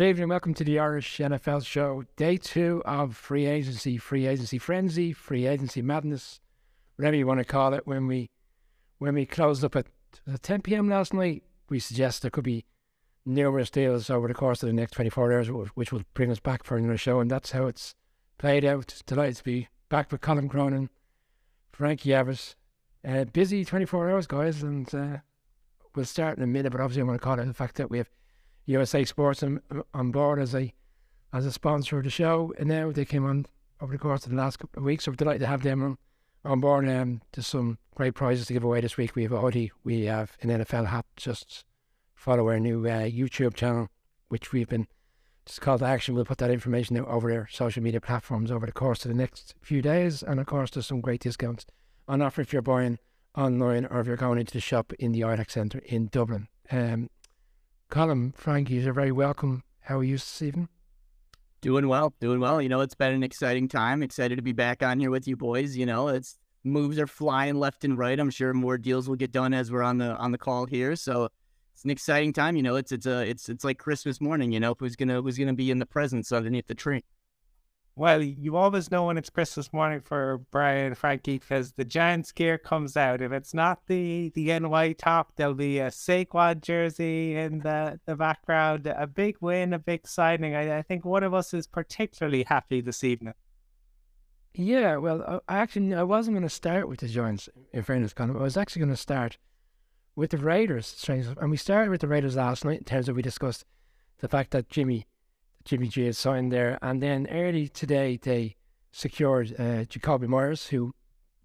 Good evening. Welcome to the Irish NFL show. Day two of free agency, free agency frenzy, free agency madness, whatever you want to call it. When we when we closed up at 10 p.m. last night, we suggest there could be numerous deals over the course of the next 24 hours, which will bring us back for another show. And that's how it's played out. Delighted to be back with Colum Cronin, Frankie Evers. Uh, busy 24 hours, guys, and uh, we'll start in a minute. But obviously, I want to call out the fact that we have USA Sports on, on board as a as a sponsor of the show, and now they came on over the course of the last couple of weeks. So we're delighted to have them on, on board. Um, there's some great prizes to give away this week. We have a we have an NFL hat. Just follow our new uh, YouTube channel, which we've been just called to action. We'll put that information out over our social media platforms over the course of the next few days, and of course, there's some great discounts on offer if you're buying online or if you're going into the shop in the IDEX Centre in Dublin. Um, Colum, Frankie, you're very welcome. How are you this evening? Doing well, doing well. You know, it's been an exciting time. Excited to be back on here with you boys. You know, it's moves are flying left and right. I'm sure more deals will get done as we're on the on the call here. So it's an exciting time. You know, it's it's a it's it's like Christmas morning. You know, who's gonna who's gonna be in the presents underneath the tree. Well, you always know when it's Christmas morning for Brian and Frankie because the Giants gear comes out. If it's not the the NY top, there'll be a Saquon jersey in the, the background. A big win, a big signing. I, I think one of us is particularly happy this evening. Yeah, well, uh, I actually I wasn't going to start with the Giants. In fairness, Conor, I was actually going to start with the Raiders. Strange, and we started with the Raiders last night in terms of we discussed the fact that Jimmy Jimmy G has signed there. And then early today, they secured uh, Jakobi Meyers, who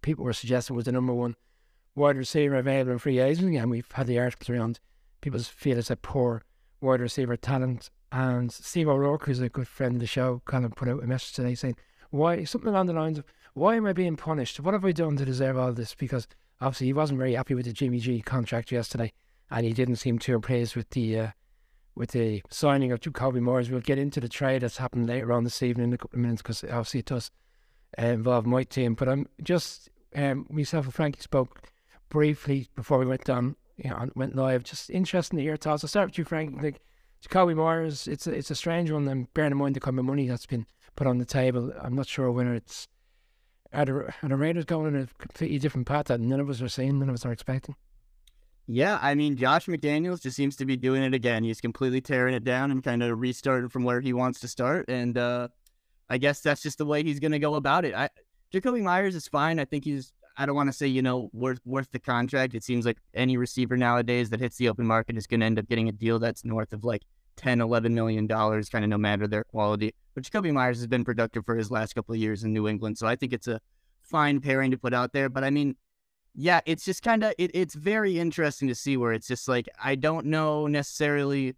people were suggesting was the number one wide receiver available in free agency. And we've had the articles around people feel it's a poor wide receiver talent. And Steve O'Rourke, who's a good friend of the show, kind of put out a message today saying, why, something along the lines of, why am I being punished? What have I done to deserve all this? Because obviously he wasn't very happy with the Jimmy G contract yesterday. And he didn't seem too impressed with the uh, with the signing of Jakobi Meyers. We'll get into the trade that's happened later on this evening in a couple of minutes because obviously it does uh, involve my team. But I'm just um, myself and Frankie spoke briefly before we went on, you know, went live. Just interesting to hear thoughts. I'll start with you, Frank. Like Meyers, it's a, it's a strange one. And bearing in mind the kind of money that's been put on the table, I'm not sure whether it's are the, are the Raiders going in a completely different path that none of us are seeing, none of us are expecting. Yeah, I mean, Josh McDaniels just seems to be doing it again. He's completely tearing it down and kind of restarting from where he wants to start. And uh, I guess that's just the way he's going to go about it. I, Jakobi Meyers is fine. I think he's, I don't want to say, you know, worth worth the contract. It seems like any receiver nowadays that hits the open market is going to end up getting a deal that's north of like 10, 11 million dollars, kind of no matter their quality. But Jakobi Meyers has been productive for his last couple of years in New England. So I think it's a fine pairing to put out there. But I mean, yeah, it's just kind of it, it's very interesting to see where it's just like I don't know necessarily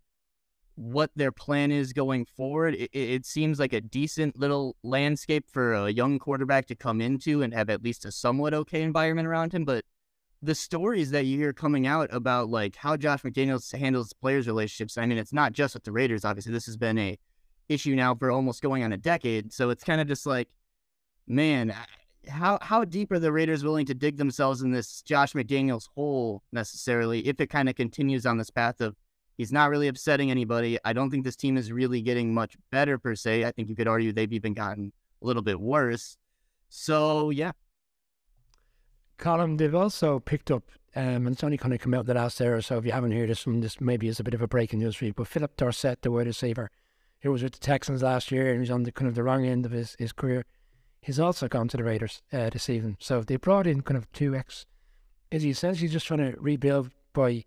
what their plan is going forward. It, it, seems like a decent little landscape for a young quarterback to come into and have at least a somewhat okay environment around him. But the stories that you hear coming out about like how Josh McDaniels handles players' relationships, I mean, it's not just with the Raiders. Obviously, this has been a issue now for almost going on a decade. So it's kind of just like, man, how how deep are the Raiders willing to dig themselves in this Josh McDaniels hole necessarily if it kind of continues on this path of he's not really upsetting anybody. I don't think this team is really getting much better per se. I think you could argue they've even gotten a little bit worse. So yeah. Colum, they've also picked up, um, and it's only kind of come out the last hour so. If you haven't heard this from this maybe is a bit of a breaking news for you. But Phillip Dorsett, the wide receiver, he was with the Texans last year and he's on the kind of the wrong end of his, his career he's also gone to the Raiders uh, this evening. So they brought in kind of two ex. Is he essentially just trying to rebuild by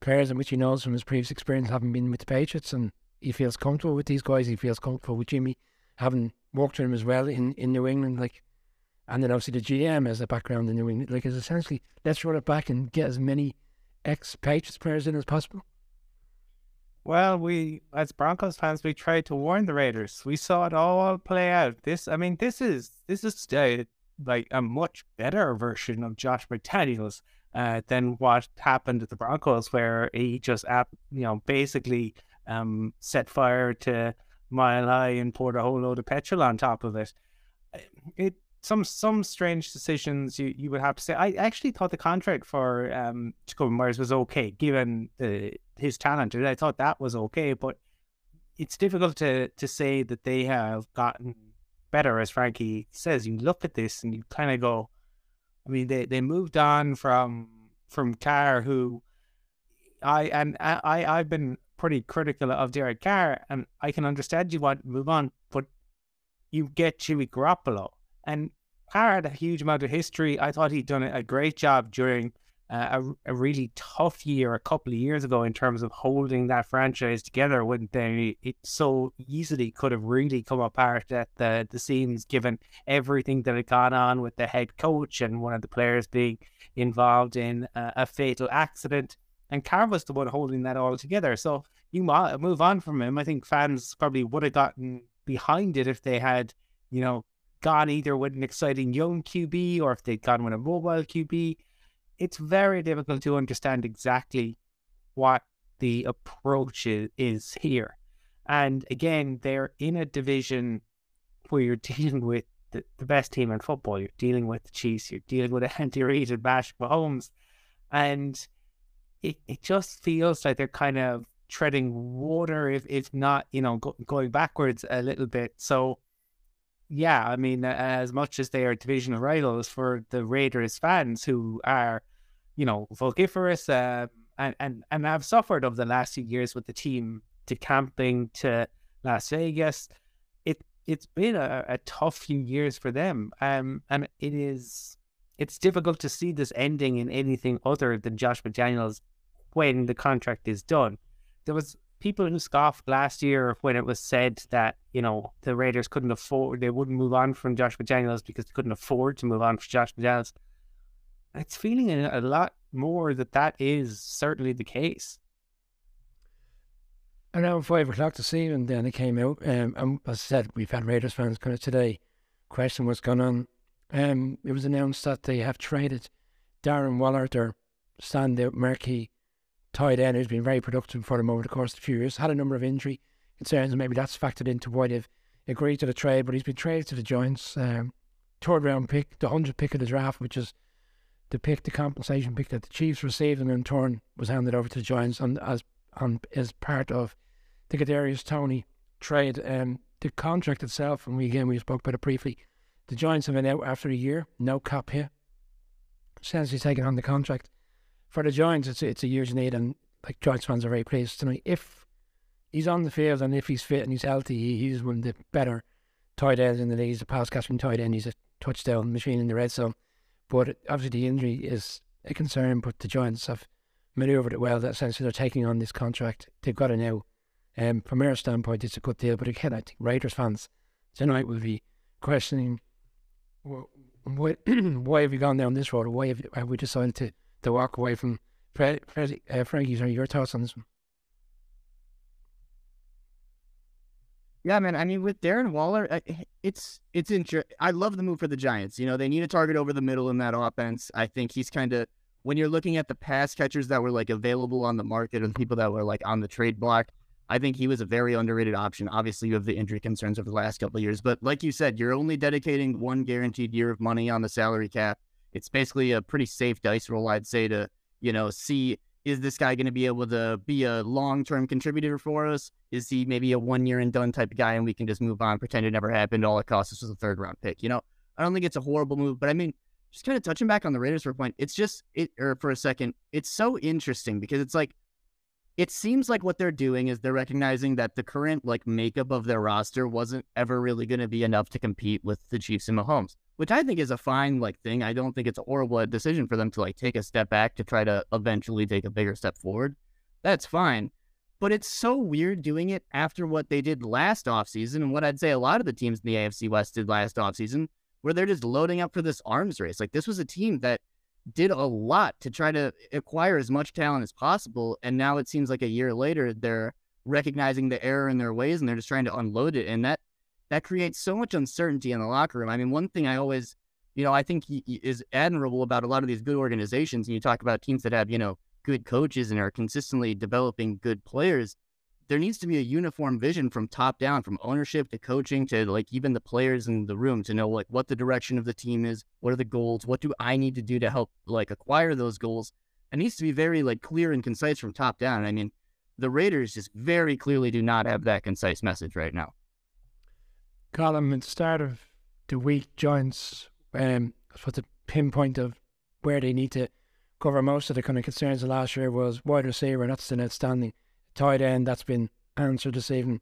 players in which he knows from his previous experience having been with the Patriots and he feels comfortable with these guys. He feels comfortable with Jimmy having worked with him as well in, in New England. Like, and then obviously the GM has a background in New England. Like, it's essentially let's run it back and get as many ex Patriots players in as possible. Well, we as Broncos fans, we tried to warn the Raiders. We saw it all play out. This, I mean, this is this is like a much better version of Josh McDaniels uh, than what happened at the Broncos, where he just, you know, basically um, set fire to Mile High and poured a whole load of petrol on top of it. It some some strange decisions you, you would have to say. I actually thought the contract for um, Jakobi Meyers was okay, given the, his talent. I thought that was okay, but it's difficult to to say that they have gotten better, as Frankie says. You look at this and you kind of go, I mean, they, they moved on from from Carr, who I and I I've been pretty critical of Derek Carr, and I can understand you want to move on, but you get Jimmy Garoppolo, and Carr had a huge amount of history. I thought he'd done a great job during uh, a, a really tough year a couple of years ago in terms of holding that franchise together when they it so easily could have really come apart at the, the seams given everything that had gone on with the head coach and one of the players being involved in a, a fatal accident. And Carr was the one holding that all together. So you move on from him. I think fans probably would have gotten behind it if they had, you know, gone either with an exciting young QB or if they'd gone with a mobile QB it's very difficult to understand exactly what the approach is, here. And again, they're in a division where you're dealing with the, the best team in football. You're dealing with the Chiefs. You're dealing with Reid and Bash Mahomes. And it, it just feels like they're kind of treading water, if, if not, you know, go, going backwards a little bit. So yeah, I mean, as much as they are divisional rivals for the Raiders fans who are, you know, vociferous uh, and, and, and have suffered over the last few years with the team decamping to Las Vegas, it, it's been a, a tough few years for them. Um, and it is, it's difficult to see this ending in anything other than Josh McDaniels when the contract is done. There was people who scoffed last year when it was said that you know the Raiders couldn't afford, they wouldn't move on from Josh McDaniels because they couldn't afford to move on from Josh McDaniels. It's feeling a, lot more that that is certainly the case. Around five o'clock this evening, then it came out. Um, and as I said, we've had Raiders fans kind of today question what's going on. Um, it was announced that they have traded Darren Waller, their standout marquee tight end who's been very productive for them over the course of a few years. Had a number of injury concerns, and maybe that's factored into why they've agreed to the trade. But he's been traded to the Giants. Um, third round pick, the 100 pick of the draft, which is the pick, the compensation pick that the Chiefs received, and in turn was handed over to the Giants on, as on, as part of the Kadarius Toney trade. Um, the contract itself, and we again we spoke about it briefly. The Giants have been out after a year, no cap here. Since he's taken on the contract, for the Giants, it's it's a huge need, and like Giants fans are very pleased tonight. If he's on the field and if he's fit and he's healthy, he, he's one of the better tight ends in the league. He's a pass catching tight end. He's a touchdown machine in the red zone. But obviously, the injury is a concern. But the Giants have manoeuvred it well. That sense they're taking on this contract. They've got it now. Um, from our standpoint, it's a good deal. But again, I think Raiders fans tonight will be questioning why, why have we gone down this road? Why have, have we decided to to walk away from. Fred, Fred, uh, Frankie, are your thoughts on this one? Yeah, man. I mean, with Darren Waller, it's it's interesting. I love the move for the Giants. You know, they need a target over the middle in that offense. I think he's kind of when you're looking at the pass catchers that were like available on the market and people that were like on the trade block. I think he was a very underrated option. Obviously, you have the injury concerns over the last couple of years, but like you said, you're only dedicating one guaranteed year of money on the salary cap it's basically a pretty safe dice roll, I'd say, to you know see is this guy going to be able to be a long term contributor for us? Is he maybe a one year and done type of guy, and we can just move on, pretend it never happened? All it costs us was a third round pick. You know, I don't think it's a horrible move, but I mean, just kind of touching back on the Raiders for a point, it's just it or for a second, it's so interesting because it's like it seems like what they're doing is they're recognizing that the current like makeup of their roster wasn't ever really going to be enough to compete with the Chiefs and Mahomes, which I think is a fine like thing. I don't think it's a horrible decision for them to like take a step back to try to eventually take a bigger step forward. That's fine. But it's so weird doing it after what they did last offseason and what I'd say a lot of the teams in the AFC West did last offseason, where they're just loading up for this arms race. Like this was a team that did a lot to try to acquire as much talent as possible. And now it seems like a year later, they're recognizing the error in their ways and they're just trying to unload it. And that that creates so much uncertainty in the locker room. I mean, one thing I always, you know, I think is admirable about a lot of these good organizations, and you talk about teams that have, you know, good coaches and are consistently developing good players there needs to be a uniform vision from top down, from ownership to coaching to like even the players in the room to know like what the direction of the team is, what are the goals, what do I need to do to help like acquire those goals. It needs to be very like clear and concise from top down. I mean, the Raiders just very clearly do not have that concise message right now. Colum at the start of the week, Giants, um, what the pinpoint of where they need to cover most of the kind of concerns of last year was wide receiver, that's an outstanding. Tight end, that's been answered this evening.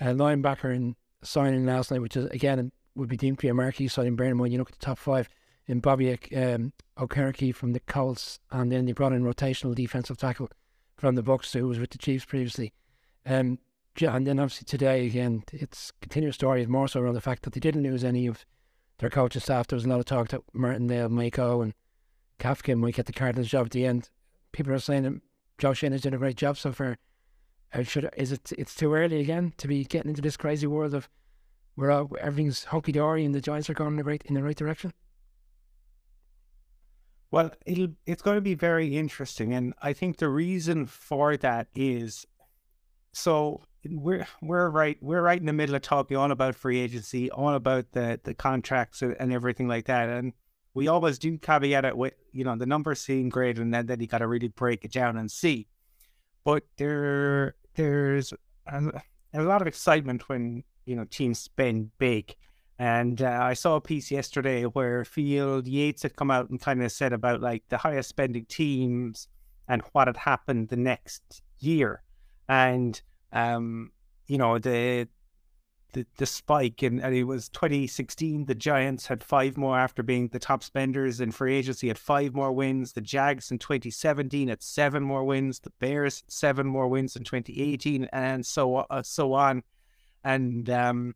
Linebacker in signing last night, which is again would be deemed to be a marquee signing. Bearing in mind, you look at the top five in Bobby um, Okereke from the Colts, and then they brought in rotational defensive tackle from the Bucks, who was with the Chiefs previously. Um, and then obviously today again, it's continuous story is more so around the fact that they didn't lose any of their coaching staff. There was a lot of talk that Martindale, Mako, and Kafka might get the Cardinals job at the end. People are saying that Josh Schoen has done a great job so far. Uh, should is it? It's too early again to be getting into this crazy world of where everything's hunky dory and the Giants are going in the right in the right direction. Well, it'll it's going to be very interesting, and I think the reason for that is so we're we're right we're right in the middle of talking all about free agency, all about the the contracts and everything like that, and we always do caveat it with you know the numbers seem great, and then then you got to really break it down and see. But there there's a, a lot of excitement when you know teams spend big. And uh, I saw a piece yesterday where Field Yates had come out and kind of said about like the highest spending teams and what had happened the next year. And um, you know, the the, the spike and, it was 2016 the giants had five more after being the top spenders in free agency had five more wins. The jags in 2017 had seven more wins. The bears seven more wins in 2018 and so uh, so on. And um,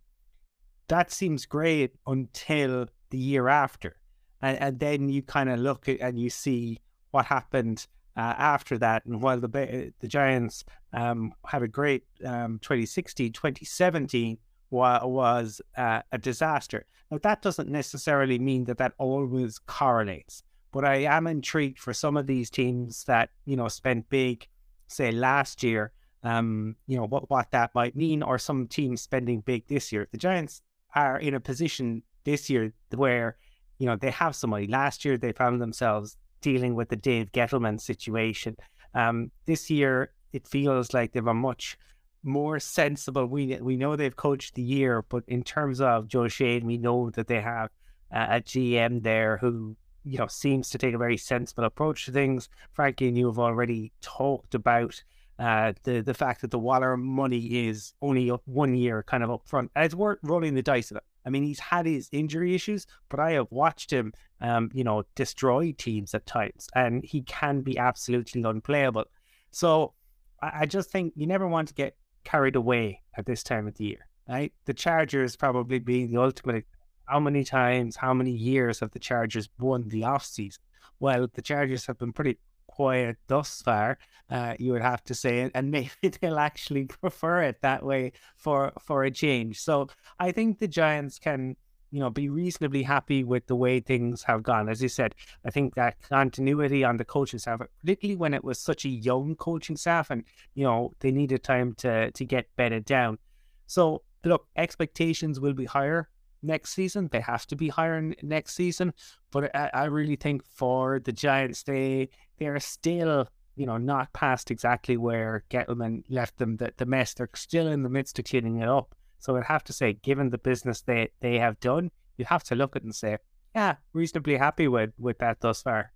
that seems great until the year after. And, and then you kind of look at and you see what happened uh, after that. And while the the Giants um, had a great um, 2016, 2017 wa- was a disaster. Now, that doesn't necessarily mean that that always correlates, but I am intrigued for some of these teams that, you know, spent big, say last year, um, you know, what, what that might mean, or some teams spending big this year. The Giants are in a position this year where, you know, they have some money. Last year, they found themselves dealing with the Dave Gettleman situation. Um, this year, it feels like they have a much more sensible. We we know they've coached the year, but in terms of Joe Schoen, we know that they have uh, a GM there who you know seems to take a very sensible approach to things. Frankie and you have already talked about uh, the the fact that the Waller money is only one year kind of upfront. And it's worth rolling the dice. I mean, he's had his injury issues, but I have watched him, um, you know, destroy teams at times, and he can be absolutely unplayable. So I just think you never want to get carried away at this time of the year, right? The Chargers probably being the ultimate. How many times, how many years have the Chargers won the off season? Well, the Chargers have been pretty quiet thus far, uh, you would have to say, and maybe they'll actually prefer it that way for for a change. So I think the Giants can, you know, be reasonably happy with the way things have gone. As you said, I think that continuity on the coaching staff, particularly when it was such a young coaching staff, and you know they needed time to to get bedded down. So look, expectations will be higher next season. They have to be higher next season. But I, I really think for the Giants, they they are still you know not past exactly where Gettleman left them the, the mess. They're still in the midst of cleaning it up. So I'd have to say, given the business they they have done, you have to look at it and say, yeah, reasonably happy with with that thus far.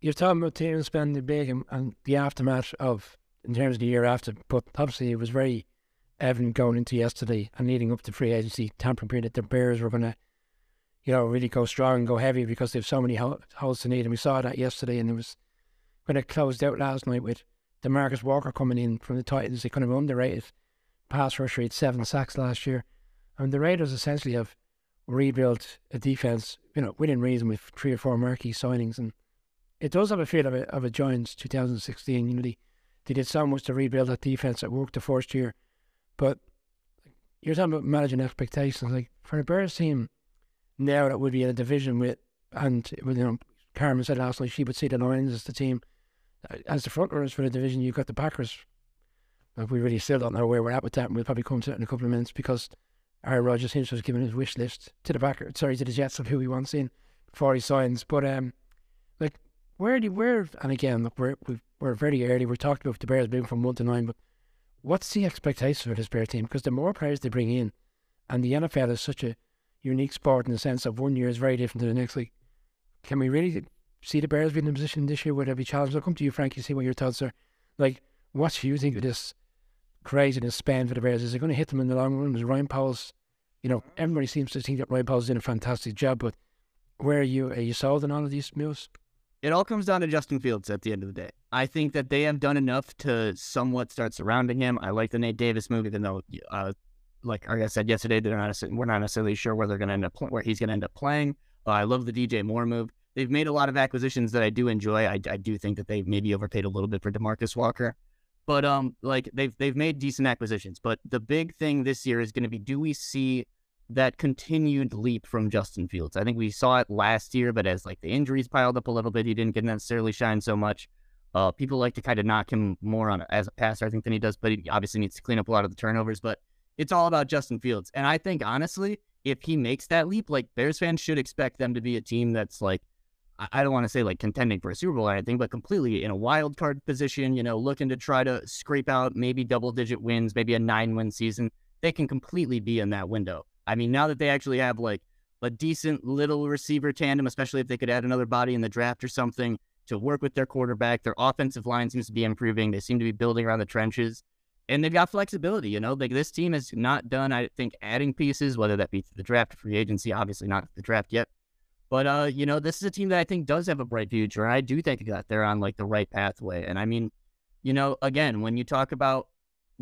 You're talking about teams spending big and, and the aftermath of in terms of the year after, but obviously it was very evident going into yesterday and leading up to free agency tampering period that the Bears were going to, you know, really go strong and go heavy because they have so many holes to need. And we saw that yesterday, and it was when it closed out last night with DeMarcus Walker coming in from the Titans. They kind of underrated pass rush rate, seven sacks last year. And the Raiders essentially have rebuilt a defense, you know, within reason with three or four marquee signings. And it does have a feel of a, of a Giants 2016. You know, they, they did so much to rebuild that defense that worked the first year but you're talking about managing expectations. Like for a Bears team now that would be in a division with, and you know, Carmen said last night she would see the Lions as the team uh, as the front runners for the division. You've got the Packers. Like we really still don't know where we're at with that, and we'll probably come to it in a couple of minutes because Aaron Rodgers to have given his wish list to the Packers, sorry, to the Jets of who he wants in before he signs. But um, like where do where and again look we're we we're very early. We're talking about the Bears being from one to nine, but what's the expectation for this Bear team? Because the more players they bring in, and the NFL is such a unique sport in the sense of one year is very different to the next. Like, can we really see the Bears being in a position this year where they'll be challenged? I'll come to you, Frankie, to see what your thoughts are. Like, what do you think of this craziness spend for the Bears? Is it going to hit them in the long run? Is Ryan Poles, you know, everybody seems to think that Ryan Poles doing a fantastic job, but where are you? Are you sold on all of these moves? It all comes down to Justin Fields at the end of the day. I think that they have done enough to somewhat start surrounding him. I like the Nate Davis move, even though, uh, like, like I said yesterday, they're not we're not necessarily sure where they're going to end up where he's going to end up playing. Uh, I love the DJ Moore move. They've made a lot of acquisitions that I do enjoy. I, I do think that they maybe overpaid a little bit for DeMarcus Walker, but um, like they've they've made decent acquisitions. But the big thing this year is going to be: do we see that continued leap from Justin Fields. I think we saw it last year, but as like the injuries piled up a little bit, he didn't get necessarily shine so much. Uh, people like to kind of knock him more on as a passer, I think, than he does, but he obviously needs to clean up a lot of the turnovers. But it's all about Justin Fields, and I think honestly, if he makes that leap, like Bears fans should expect them to be a team that's like, I don't want to say like contending for a Super Bowl or anything, but completely in a wild card position. You know, looking to try to scrape out maybe double digit wins, maybe a nine win season. They can completely be in that window. I mean, now that they actually have like a decent little receiver tandem, especially if they could add another body in the draft or something to work with their quarterback, their offensive line seems to be improving. They seem to be building around the trenches. And they've got flexibility, you know. Like this team has not done, I think, adding pieces, whether that be the draft free agency. Obviously, not the draft yet, but uh, you know, this is a team that I think does have a bright future. I do think that they're on like the right pathway. And I mean, you know, again, when you talk about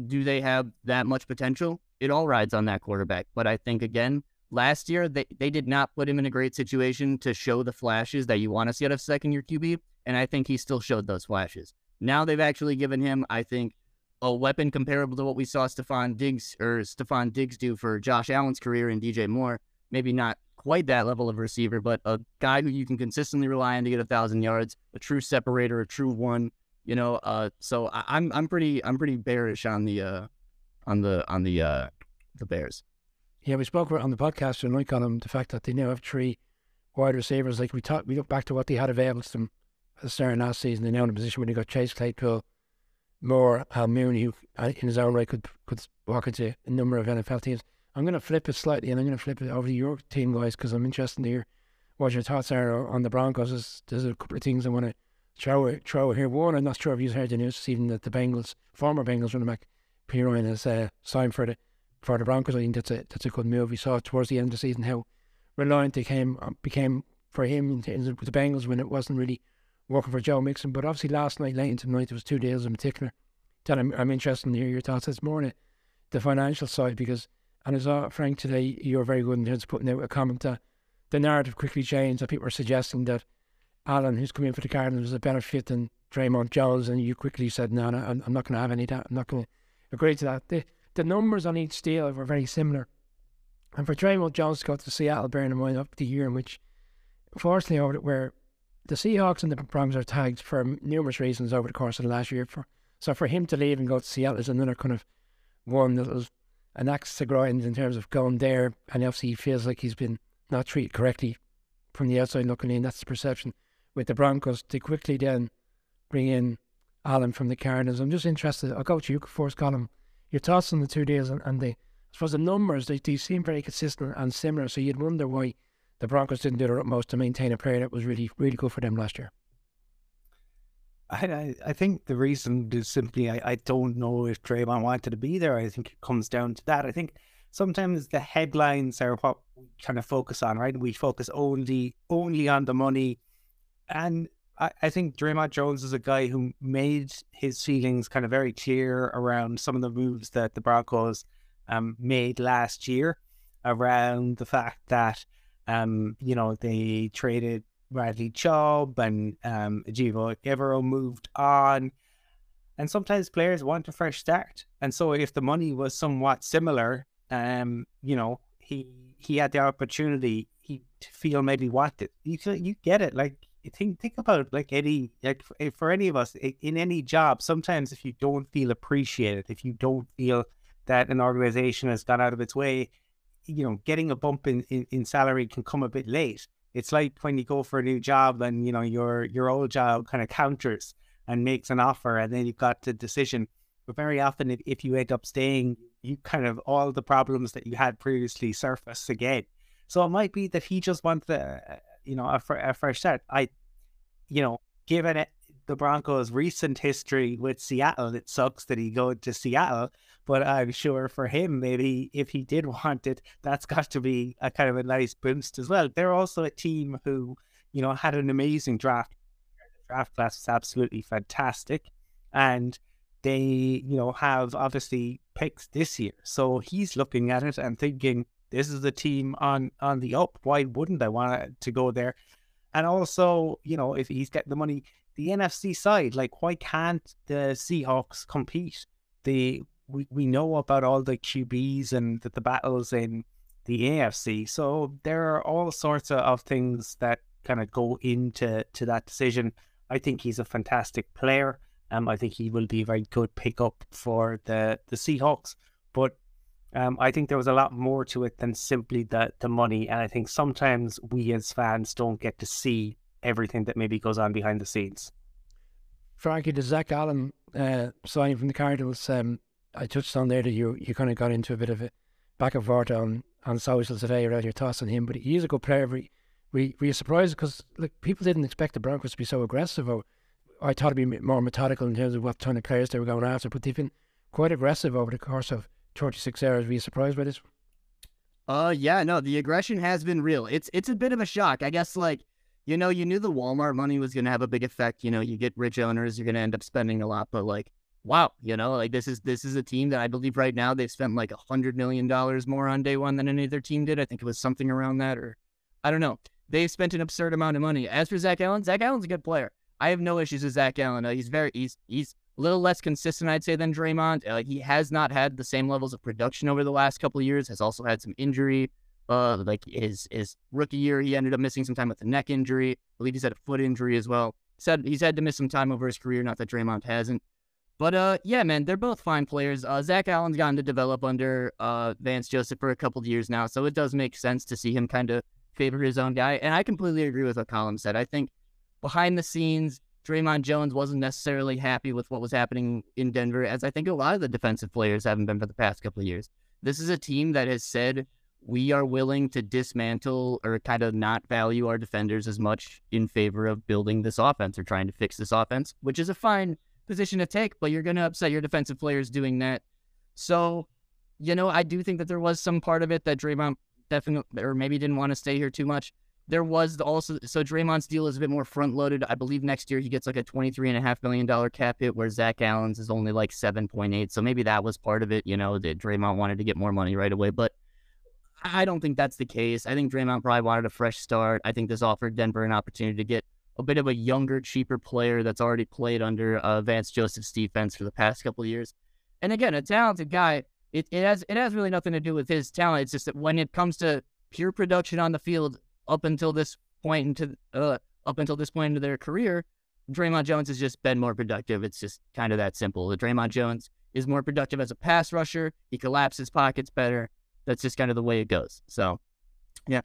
do they have that much potential? it all rides on that quarterback. But I think again, last year they, they did not put him in a great situation to show the flashes that you want to see out of second year QB. And I think he still showed those flashes. Now they've actually given him, I think, a weapon comparable to what we saw Stefon Diggs or Stefon Diggs do for Josh Allen's career and DJ Moore. Maybe not quite that level of receiver, but a guy who you can consistently rely on to get a thousand yards, a true separator, a true one. You know, uh, so I, I'm I'm pretty I'm pretty bearish on the uh, on the on the uh, the Bears. Yeah, we spoke on the podcast and tonight on them the fact that they now have three wide receivers. Like we talked, we look back to what they had available to them at the start of last season. They're now in a position where they got Chase Claypool, Moore, Al Mooney, who uh, in his own right could could walk into a number of NFL teams. I'm going to flip it slightly, and I'm going to flip it over to your team, guys, because I'm interested to hear what your thoughts are on the Broncos. There's, there's a couple of things I want to throw throw here. One, I'm not sure if you've heard the news this evening that the Bengals, former Bengals running back Perine has uh, signed for the for the Broncos. I think that's a that's a good move. We saw towards the end of the season how reliant they came uh, became for him in terms of the Bengals when it wasn't really working for Joe Mixon. But obviously last night, late into the night, there was two deals in particular that I'm, I'm interested in hear your thoughts. It's more on the financial side because, and as saw Frank today, you were very good in terms of putting out a comment that the narrative quickly changed. That people were suggesting that Allen, who's coming for the Cardinals, was a better fit than Dre'Mont Jones, and you quickly said, no, no, I'm, not going to have any of that. I'm not going to agree to that. The, the numbers on each deal were very similar. And for Dre'Mont Jones to go to Seattle, bearing in mind up the year in which, fortunately, over where the Seahawks and the Broncos are tagged for numerous reasons over the course of the last year. For so for him to leave and go to Seattle is another kind of one that was an axe to grind in terms of going there, and obviously he feels like he's been not treated correctly from the outside looking in. That's the perception with the Broncos. To quickly then bring in Allen from the Cardinals. I'm just interested. I'll go to you first, Colum. Your thoughts on the two deals and, and the, I suppose the numbers, they, they seem very consistent and similar. So you'd wonder why the Broncos didn't do their utmost to maintain a player that was really, really good for them last year. I, I think the reason is simply I, I don't know if Dre'Mont wanted to be there. I think it comes down to that. I think sometimes the headlines are what we kind of focus on, right? We focus only only on the money, and I, I think Dre'Mont Jones is a guy who made his feelings kind of very clear around some of the moves that the Broncos um, made last year around the fact that, um, you know, they traded Bradley Chubb and um, Evero moved on. And sometimes players want a fresh start. And so if the money was somewhat similar, um, you know, he he had the opportunity he to feel maybe what. You you get it. Like think think about like any like eh, for any of us in any job sometimes if you don't feel appreciated if you don't feel that an organization has gone out of its way you know getting a bump in, in, in salary can come a bit late it's like when you go for a new job and you know your your old job kind of counters and makes an offer and then you've got the decision. But very often if, if you end up staying, you kind of all the problems that you had previously surface again. So it might be that he just wants a, you know, a, a fresh start. I, you know, given it the Broncos' recent history with Seattle, it sucks that he go to Seattle. But I'm sure for him, maybe if he did want it, that's got to be a kind of a nice boost as well. They're also a team who, you know, had an amazing draft. The draft class was absolutely fantastic. And they, you know, have obviously picks this year. So he's looking at it and thinking, this is a team on on the up. Why wouldn't I want to go there? And also, you know, if he's getting the money, the NFC side, like why can't the Seahawks compete? The we, we know about all the QBs and the, the battles in the AFC. So there are all sorts of, of things that kind of go into to that decision. I think he's a fantastic player. Um, I think he will be a very good pickup for the the Seahawks. But um, I think there was a lot more to it than simply the the money. And I think sometimes we as fans don't get to see everything that maybe goes on behind the scenes. Frankie, the Zach Allen uh, signing from the Cardinals, um, I touched on there that you you kind of got into a bit of a back and forth on on social today around your thoughts on him, but he is a good player. We we were you surprised because like people didn't expect the Broncos to be so aggressive. Or I thought it'd be more methodical in terms of what kind of players they were going after, but they've been quite aggressive over the course of 36 hours. Were you surprised by this? Uh, yeah, no, the aggression has been real. It's it's a bit of a shock, I guess. Like, you know, you knew the Walmart money was going to have a big effect. You know, you get rich owners, you're going to end up spending a lot, but like wow, you know, like this is this is a team that I believe right now they've spent like a hundred million dollars more on day one than any other team did. I think it was something around that, or I don't know. They've spent an absurd amount of money. As for Zach Allen, Zach Allen's a good player. I have no issues with Zach Allen. Uh, he's very he's he's a little less consistent, I'd say, than Dre'Mont. Uh, he has not had the same levels of production over the last couple of years. Has also had some injury. Uh, like his his rookie year, he ended up missing some time with a neck injury. I believe he's had a foot injury as well. Said he's had to miss some time over his career. Not that Dre'Mont hasn't. But uh, yeah, man, they're both fine players. Uh, Zach Allen's gotten to develop under uh Vance Joseph for a couple of years now, so it does make sense to see him kind of favor his own guy. And I completely agree with what Colum said. I think behind the scenes, Dre'Mont Jones wasn't necessarily happy with what was happening in Denver, as I think a lot of the defensive players haven't been for the past couple of years. This is a team that has said we are willing to dismantle or kind of not value our defenders as much in favor of building this offense or trying to fix this offense, which is a fine position to take, but you're going to upset your defensive players doing that. So, you know, I do think that there was some part of it that Dre'Mont definitely, or maybe didn't want to stay here too much. There was also, so Dre'Mont's deal is a bit more front loaded. I believe next year he gets like a $23.5 million cap hit, where Zach Allen's is only like 7.8. So maybe that was part of it, you know, that Dre'Mont wanted to get more money right away. But I don't think that's the case. I think Dre'Mont probably wanted a fresh start. I think this offered Denver an opportunity to get a bit of a younger, cheaper player that's already played under uh, Vance Joseph's defense for the past couple of years. And again, a talented guy. It, it has it has really nothing to do with his talent. It's just that when it comes to pure production on the field, up until this point into uh, up until this point into their career, Dre'Mont Jones has just been more productive. It's just kind of that simple. Dre'Mont Jones is more productive as a pass rusher. He collapses pockets better. That's just kind of the way it goes. So, yeah.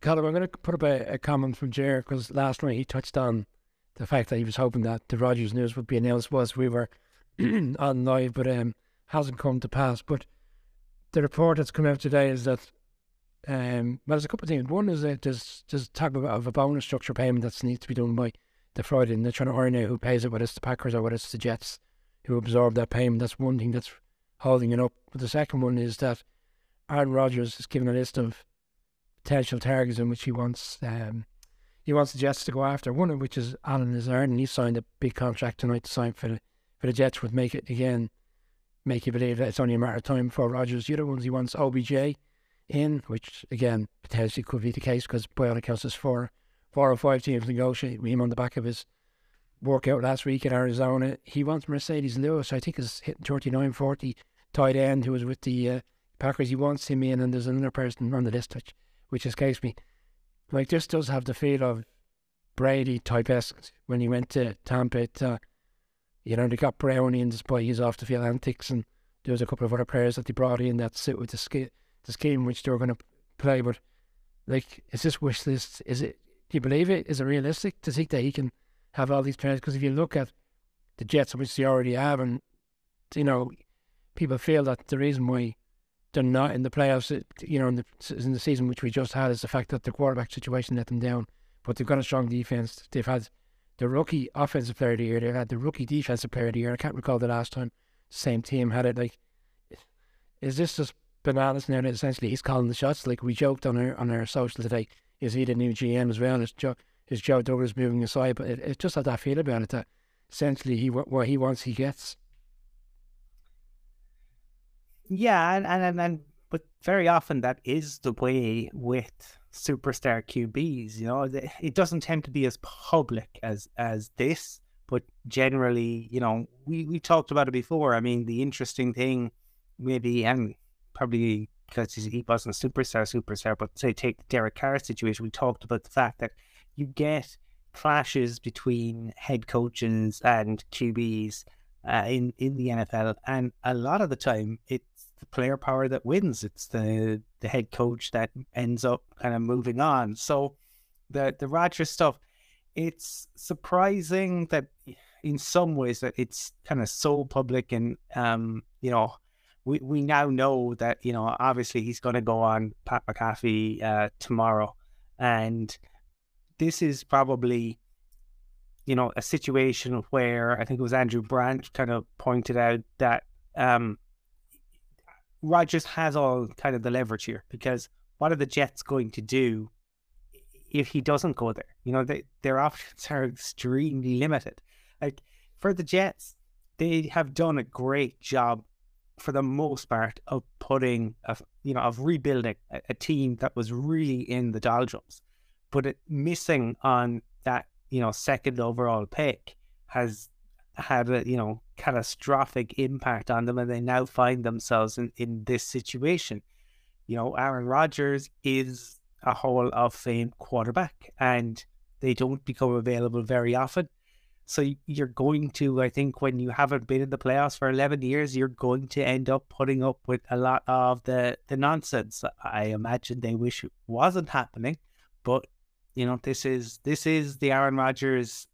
Colum, I'm going to put up a, a comment from Jer because last night he touched on the fact that he was hoping that the Rodgers news would be announced whilst we were on live, but um, hasn't come to pass. But the report that's come out today is that um, well, there's a couple of things. One is that there's there's talk of, a bonus structure payment that needs to be done by the Friday, and they're trying to iron out who pays it, whether it's the Packers or whether it's the Jets who absorb that payment. That's one thing that's holding it up. But the second one is that Aaron Rodgers has given a list of potential targets in which he wants um, he wants the Jets to go after. One of which is Allen Lazard, and he signed a big contract tonight to sign for the for the Jets, would make it again make you believe that it's only a matter of time before Rodgers. The other ones he wants OBJ in, which again potentially could be the case because by all accounts there's four four or five teams negotiating him on the back of his workout last week in Arizona. He wants Marcedes Lewis, I think is hitting 39 40 tight end who was with the uh, Packers. He wants him in, and there's another person on the list which which escapes me. Like this does have the feel of Brady type esque when he went to Tampa. To, you know, they got Brownie in despite his off the field antics, and there was a couple of other players that they brought in that sit with the, sk- the scheme which they were going to play. But Like, is this wish list? Is it? Do you believe it? Is it realistic to think that he can have all these players? Because if you look at the Jets, which they already have, and you know, people feel that the reason why they're not in the playoffs, uh, you know, in the in the season which we just had, is the fact that the quarterback situation let them down. But they've got a strong defense. They've had the rookie offensive player of the year. They've had the rookie defensive player of the year. I can't recall the last time the same team had it. Like, is this just bananas now? That essentially he's calling the shots. Like we joked on our on our social today. Is he the new GM as well? Is Joe is Joe Douglas moving aside? But it, it just had that feel about it that essentially he what he wants he gets. Yeah, and, and and but very often that is the way with superstar QBs. You know, it doesn't tend to be as public as as this, but generally, you know, we we talked about it before. I mean, the interesting thing, maybe, and probably because he wasn't superstar, superstar, but say take the Derek Carr situation, we talked about the fact that you get clashes between head coaches and QBs uh, in in the NFL, and a lot of the time it's the player power that wins. It's the the head coach that ends up kind of moving on. So the the Rodgers stuff, it's surprising that in some ways that it's kind of so public and um you know we, we now know that you know obviously he's going to go on Pat McAfee uh, tomorrow, and this is probably you know a situation where I think it was Andrew Brandt kind of pointed out that um, Rodgers has all kind of the leverage here because what are the Jets going to do if he doesn't go there? You know, they, their options are extremely limited. Like for the Jets, they have done a great job for the most part of putting a, you know of rebuilding a, a team that was really in the doldrums, but it, missing on that you know second overall pick has had a you know catastrophic impact on them, and they now find themselves in, in this situation. You know, Aaron Rodgers is a Hall of Fame quarterback, and they don't become available very often. So you're going to, I think, when you haven't been in the playoffs for 11 years, you're going to end up putting up with a lot of the, the nonsense. I imagine they wish it wasn't happening, but you know, this is this is the Aaron Rodgers.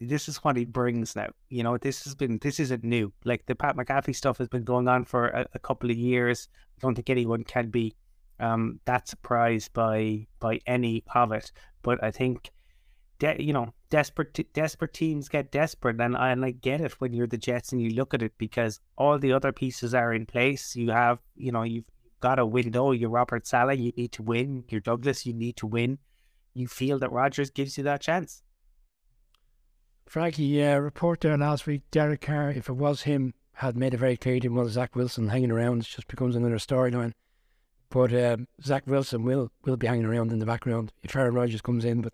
This is what he brings now. You know, this has been this isn't new. Like the Pat McAfee stuff has been going on for a, a couple of years. I don't think anyone can be um, that surprised by by any of it. But I think de- you know, desperate desperate teams get desperate, and, I, and I get it when you're the Jets and you look at it because all the other pieces are in place. You have, you know, you've got a window. You're Robert Saleh, you need to win. You're Douglas, you need to win. You feel that Rodgers gives you that chance. Frankie, report there last week. Derek Carr, if it was him, had made it very clear to him, well, Zach Wilson hanging around it just becomes another storyline. But uh, Zach Wilson will will be hanging around in the background if Aaron Rodgers comes in. But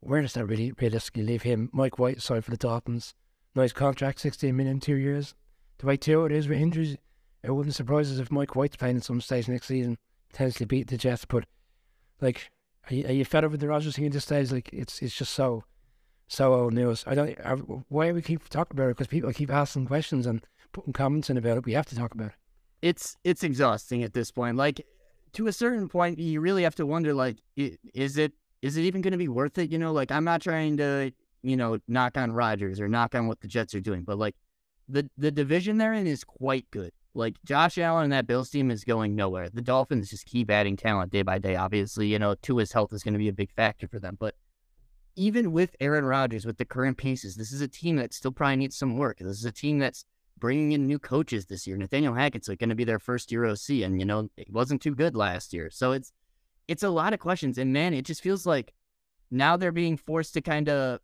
where does that really realistically leave him? Mike White signed for the Dolphins. Nice contract, 16 million, two years. The way too it is with injuries, it wouldn't surprise us if Mike White's playing at some stage next season, potentially beat the Jets. But, like, are you, are you fed up with the Rodgers thing at this stage? Like, it's it's just so, so old news. I don't, I, why we keep talking about it? Because people keep asking questions and putting comments in about it. We have to talk about it. It's, it's exhausting at this point. Like, to a certain point, you really have to wonder, like, is it is it even going to be worth it? You know, like I'm not trying to, you know, knock on Rodgers or knock on what the Jets are doing, but like the the division they're in is quite good. Like Josh Allen and that Bills team is going nowhere. The Dolphins just keep adding talent day by day. Obviously, you know, Tua's health is going to be a big factor for them. But even with Aaron Rodgers, with the current pieces, this is a team that still probably needs some work. This is a team that's bringing in new coaches this year. Nathaniel Hackett's like going to be their first year OC, and you know, it wasn't too good last year. So it's it's a lot of questions. And man, it just feels like now they're being forced to kind of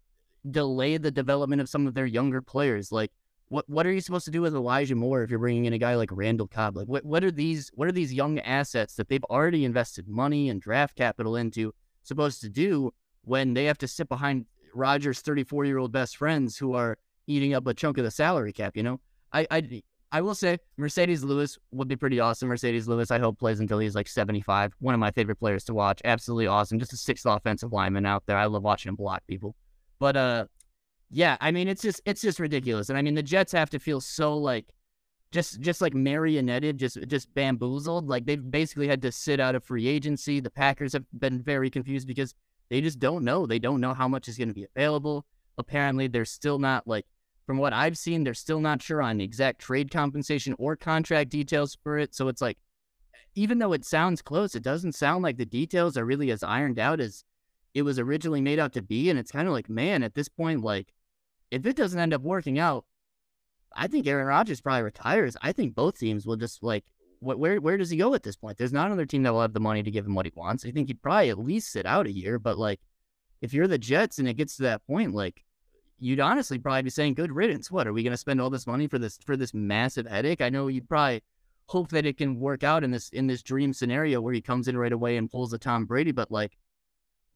delay the development of some of their younger players. Like, what what are you supposed to do with Elijah Moore if you're bringing in a guy like Randall Cobb? Like, what what are these what are these young assets that they've already invested money and draft capital into supposed to do when they have to sit behind Rodgers' 34 year old best friends who are eating up a chunk of the salary cap? You know, I I I will say Marcedes Lewis would be pretty awesome. Marcedes Lewis, I hope plays until he's like 75. One of my favorite players to watch. Absolutely awesome. Just a sixth offensive lineman out there. I love watching him block people. But uh, yeah, I mean it's just it's just ridiculous. And I mean the Jets have to feel so like just just like marionetted, just just bamboozled. Like they've basically had to sit out of free agency. The Packers have been very confused because they just don't know. They don't know how much is going to be available. Apparently, they're still not like from what I've seen, they're still not sure on the exact trade compensation or contract details for it. So it's like even though it sounds close, it doesn't sound like the details are really as ironed out as it was originally made out to be. And it's kind of like, man, at this point, like if it doesn't end up working out, I think Aaron Rodgers probably retires. I think both teams will just like, what, where where does he go at this point? There's not another team that will have the money to give him what he wants. I think he'd probably at least sit out a year. But like, if you're the Jets and it gets to that point, like, you'd honestly probably be saying, "Good riddance." What are we going to spend all this money for this for this massive headache? I know you'd probably hope that it can work out in this in this dream scenario where he comes in right away and pulls a Tom Brady. But like,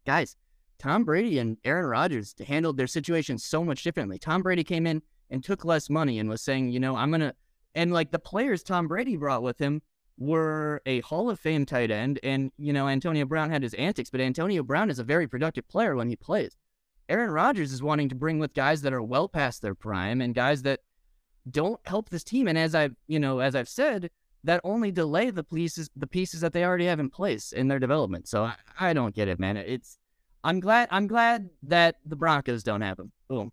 guys, Tom Brady and Aaron Rodgers handled their situation so much differently. Tom Brady came in and took less money and was saying, you know, I'm gonna and like the players Tom Brady brought with him were a Hall of Fame tight end, and you know Antonio Brown had his antics, but Antonio Brown is a very productive player when he plays. Aaron Rodgers is wanting to bring with guys that are well past their prime and guys that don't help this team. And as I've you know as I've said, that only delay the pieces the pieces that they already have in place in their development. So I, I don't get it, man. It's I'm glad I'm glad that the Broncos don't have him. Boom.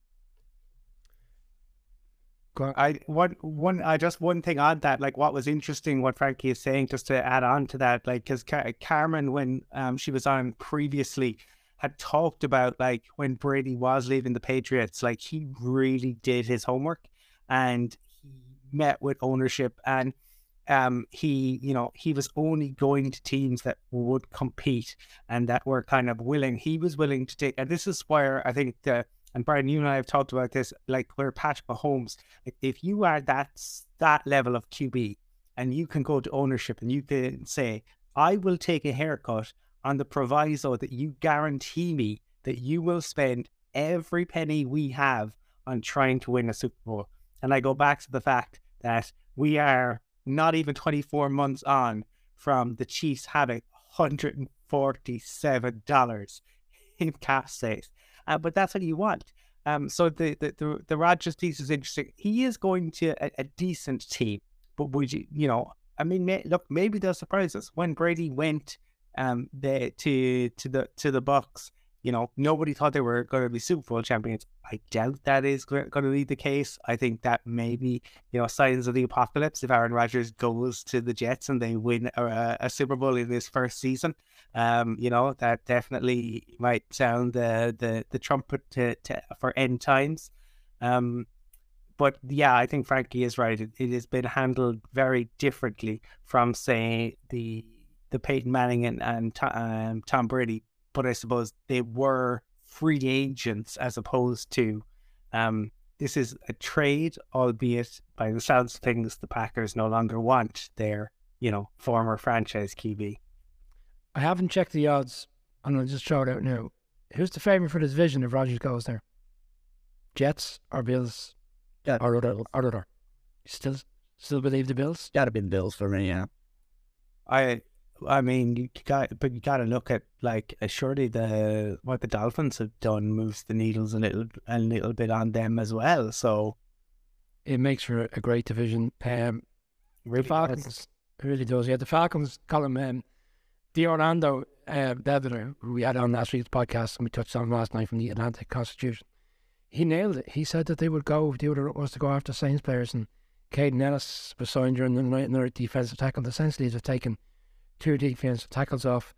I one one I just one thing on that like what was interesting what Frankie is saying just to add on to that like because Car- Carmen when um she was on previously had talked about like when Brady was leaving the Patriots like he really did his homework and he met with ownership and um he you know he was only going to teams that would compete and that were kind of willing he was willing to take and this is where I think the and Brian, you and I have talked about this, like where Patrick Mahomes, if you are that that level of QB and you can go to ownership and you can say, I will take a haircut on the proviso that you guarantee me that you will spend every penny we have on trying to win a Super Bowl. And I go back to the fact that we are not even 24 months on from the Chiefs having $147 in cap space uh, but that's what you want. Um, so the the the, the Rodgers piece is interesting. He is going to a, a decent team, but would you you know? I mean, may, look, maybe they'll surprise us when Brady went um the to to the to the Bucs you know, nobody thought they were going to be Super Bowl champions. I doubt that is going to be the case. I think that maybe, you know, signs of the apocalypse if Aaron Rodgers goes to the Jets and they win a, a Super Bowl in his first season. Um, you know, that definitely might sound the the, the trumpet to, to, for end times. Um, but yeah, I think Frankie is right. It, it has been handled very differently from, say, the the Peyton Manning and, and um, Tom Brady but I suppose they were free agents as opposed to um, this is a trade, albeit by the sounds of things, the Packers no longer want their, you know, former franchise QB. I haven't checked the odds. I'm going to just throw it out now. Who's the favourite for this division if Rodgers goes there? Jets or Bills? Yeah. Or other? Or other? Still, still believe the Bills? Got to be the Bills for me, yeah. I I mean, you got, but you got to look at like uh, surely the what the Dolphins have done moves the needles a little a little bit on them as well. So it makes for a great division. Um, really Falcons does. it really does. Yeah, the Falcons. Colum um, D. Orlando uh, who we had on last week's podcast and we touched on last night from the Atlanta Constitution. He nailed it. He said that they would go. They would was to go after Saints players and. Kaden Elliss was signed during the night, another defensive tackle. Essentially, they've taken two defensive tackles off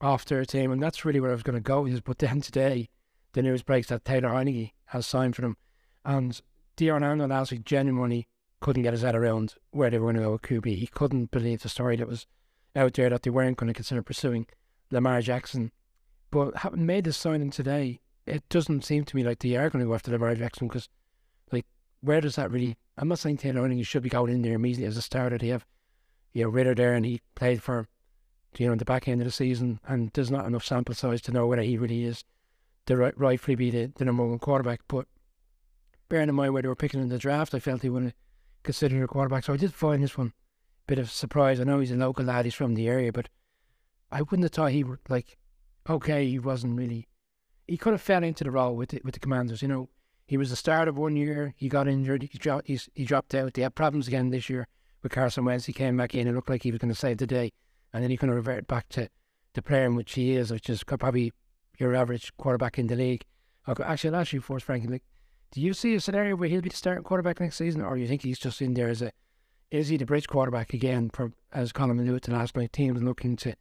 after a team, and that's really where I was going to go. But then today, the news breaks that Taylor Heinicke has signed for them, and D. Orlando week genuinely couldn't get his head around where they were going to go with QB. He couldn't believe the story that was out there that they weren't going to consider pursuing Lamar Jackson. But having made this signing today, it doesn't seem to me like they are going to go after Lamar Jackson because, like, where does that really? I'm not saying Taylor Heinicke should be going in there immediately as a starter. They have you know, Ridder there and he played for, you know, in the back end of the season and there's not enough sample size to know whether he really is the right, rightfully be the, the number one quarterback. But bearing in mind where they were picking in the draft, I felt he wouldn't consider a quarterback. So I did find this one a bit of surprise. I know he's a local lad, he's from the area, but I wouldn't have thought he would, like, okay, he wasn't really, he could have fell into the role with the, with the commanders, you know. He was the start of one year. He got injured. He dropped. He dropped out. They had problems again this year with Carson Wentz. He came back in and looked like he was going to save the day, and then he kind of reverted back to the player in which he is, which is probably your average quarterback in the league. Actually, I'll ask you first, Frankie. Like, do you see a scenario where he'll be the starting quarterback next season, or do you think he's just in there as a is he the bridge quarterback again for as Colum knew it the last night teams looking to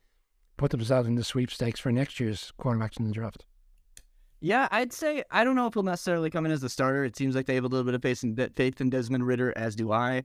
put themselves in the sweepstakes for next year's quarterbacks in the draft? Yeah, I'd say I don't know if he'll necessarily come in as the starter. It seems like they have a little bit of faith in Desmond Ridder, as do I.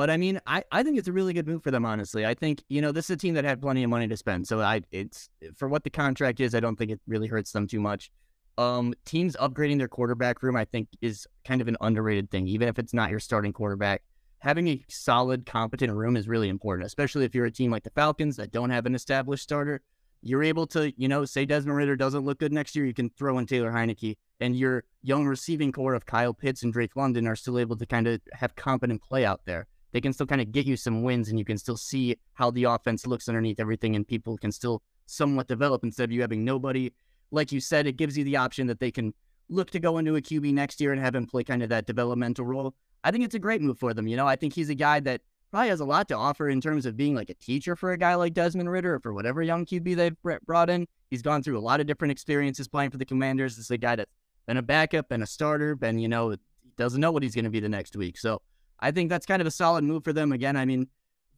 But I mean, I, I think it's a really good move for them, honestly. I think, you know, this is a team that had plenty of money to spend. So I it's for what the contract is, I don't think it really hurts them too much. Um, teams upgrading their quarterback room, I think, is kind of an underrated thing, even if it's not your starting quarterback. Having a solid, competent room is really important, especially if you're a team like the Falcons that don't have an established starter you're able to, you know, say Desmond Ridder doesn't look good next year, you can throw in Taylor Heinicke, and your young receiving core of Kyle Pitts and Drake London are still able to kind of have competent play out there. They can still kind of get you some wins, and you can still see how the offense looks underneath everything, and people can still somewhat develop instead of you having nobody. Like you said, it gives you the option that they can look to go into a QB next year and have him play kind of that developmental role. I think it's a great move for them. You know, I think he's a guy that probably has a lot to offer in terms of being like a teacher for a guy like Desmond Ridder or for whatever young QB they've brought in. He's gone through a lot of different experiences playing for the Commanders. This is a guy that's been a backup, been a starter, been, you know, doesn't know what he's going to be the next week. So I think that's kind of a solid move for them. Again, I mean,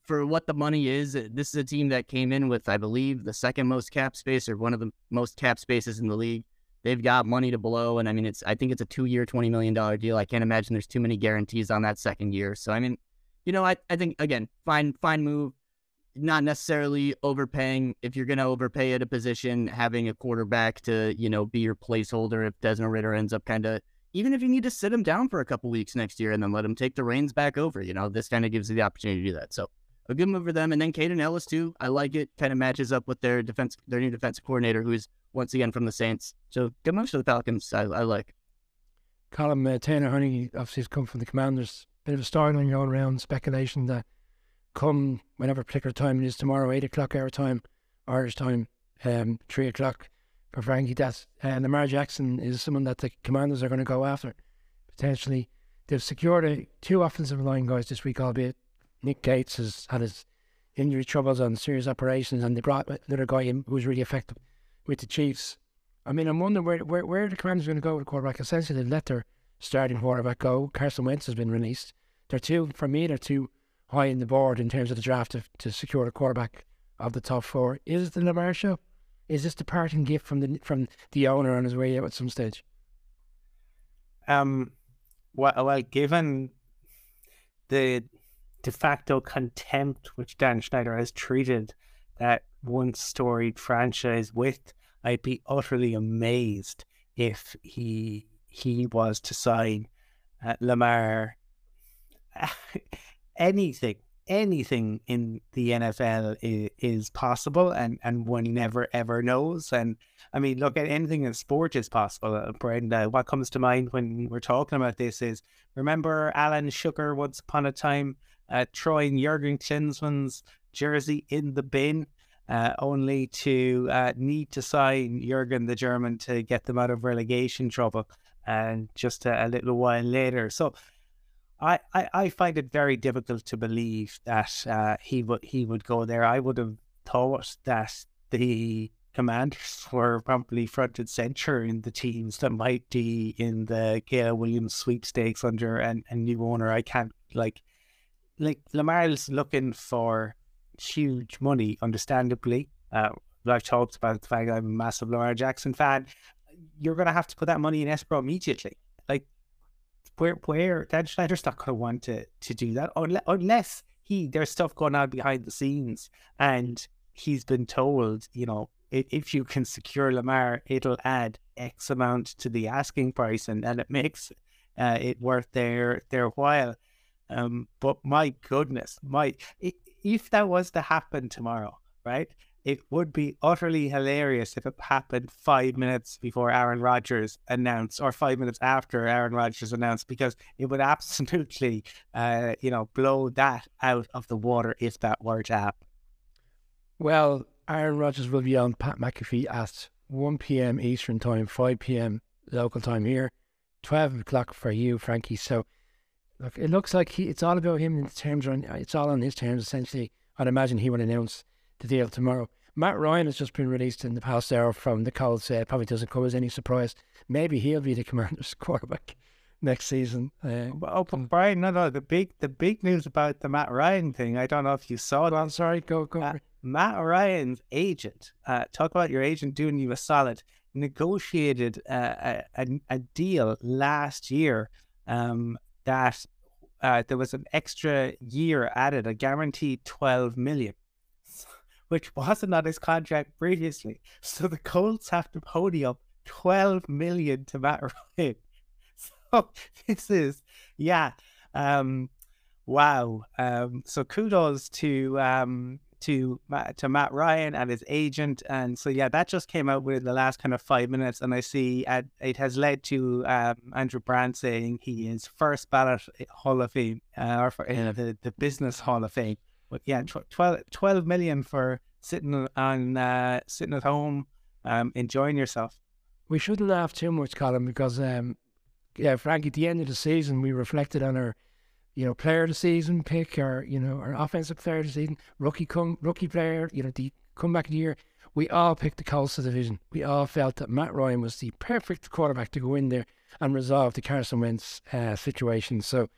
for what the money is, this is a team that came in with, I believe, the second most cap space or one of the most cap spaces in the league. They've got money to blow, and I mean, it's I think it's a two-year, twenty million dollar deal. I can't imagine there's too many guarantees on that second year. So I mean, you know, I, I think again, fine fine move. Not necessarily overpaying. If you're gonna overpay at a position, having a quarterback to, you know, be your placeholder if Desmond Ridder ends up kinda even if you need to sit him down for a couple weeks next year and then let him take the reins back over, you know, this kind of gives you the opportunity to do that. So a good move for them. And then Kaden Elliss too. I like it. Kind of matches up with their defense, their new defensive coordinator, who's once again from the Saints. So good moves for the Falcons. I, I like. Colum uh, Taylor Heinicke obviously has come from the Commanders bit of a storyline going around speculation that come whenever particular time it is tomorrow, eight o'clock our time, Irish time, um, three o'clock for Frankie. That's and Lamar Jackson is someone that the Commanders are going to go after potentially. They've secured a, two offensive line guys this week, albeit Nick Gates has had his injury troubles on serious operations, and they brought another guy in who was really effective with the Chiefs. I mean, I'm wondering where where, where the Commanders are going to go with quarterback. Essentially, they've let their starting quarterback go. Carson Wentz has been released. They're too, for me, they're too high in the board in terms of the draft to, to secure a quarterback of the top four. Is the Lamar show? Is this the parting gift from the from the owner on his way out at some stage? Um, well, well given the de facto contempt which Dan Snyder has treated that once storied franchise with, I'd be utterly amazed if he he was to sign uh, Lamar, anything, anything in the NFL is, is, possible, and and one never ever knows. And I mean, look at anything in sport is possible. Uh, Brenda, what comes to mind when we're talking about this is remember Alan Sugar once upon a time uh, throwing Jurgen Klinsmann's jersey in the bin. Uh, only to uh, need to sign Jurgen the German to get them out of relegation trouble and just a, a little while later. So I, I, I, find it very difficult to believe that uh, he would he would go there. I would have thought that the commanders were probably front and center in the teams that might be in the Caleb Williams sweepstakes under a, a new owner. I can't like like Lamar's looking for huge money, understandably. Uh, I've talked about the fact I'm a massive Lamar Jackson fan you're going to have to put that money in escrow immediately. Like, where where Dan Snyder's not going to want to to do that unless he there's stuff going on behind the scenes and he's been told, you know, if you can secure Lamar, it'll add X amount to the asking price, and, and it makes uh, it worth their their while. Um, but my goodness, my if that was to happen tomorrow, right? It would be utterly hilarious if it happened five minutes before Aaron Rodgers announced, or five minutes after Aaron Rodgers announced, because it would absolutely, uh, you know, blow that out of the water if that were to happen. Well, Aaron Rodgers will be on Pat McAfee at 1 p.m. Eastern Time, 5 p.m. local time here. 12 o'clock for you, Frankie. So, look, it looks like he, it's all about him in terms of, it's all on his terms, essentially. I'd imagine he will announce the deal tomorrow. Matt Ryan has just been released in the past hour from the Colts. Uh, probably doesn't come as any surprise. Maybe he'll be the Commanders quarterback next season. Uh, oh, but Brian, no, no, the big, the big news about the Matt Ryan thing. I don't know if you saw it. I'm sorry, go, go. Uh, Matt Ryan's agent, uh, talk about your agent doing you a solid, negotiated a, a, a deal last year um, that uh, there was an extra year added, a guaranteed 12 million, which wasn't on his contract previously. So the Colts have to pony up 12 million to Matt Ryan. So this is, yeah. Um, wow. Um, so kudos to um, to to Matt Ryan and his agent, and so yeah, that just came out within the last kind of five minutes, and I see it has led to um, Andrew Brandt saying he is first ballot Hall of Fame uh, or for uh, the the Business Hall of Fame. But yeah, tw- 12, 12 million for sitting on uh, sitting at home, um, enjoying yourself. We shouldn't laugh too much, Colum, because um, yeah, Frankie, at the end of the season, we reflected on our you know, player of the season pick or, you know, our offensive player of the season, rookie come rookie player, you know, the comeback of the year. We all picked the Colts division. We all felt that Matt Ryan was the perfect quarterback to go in there and resolve the Carson Wentz uh, situation. So,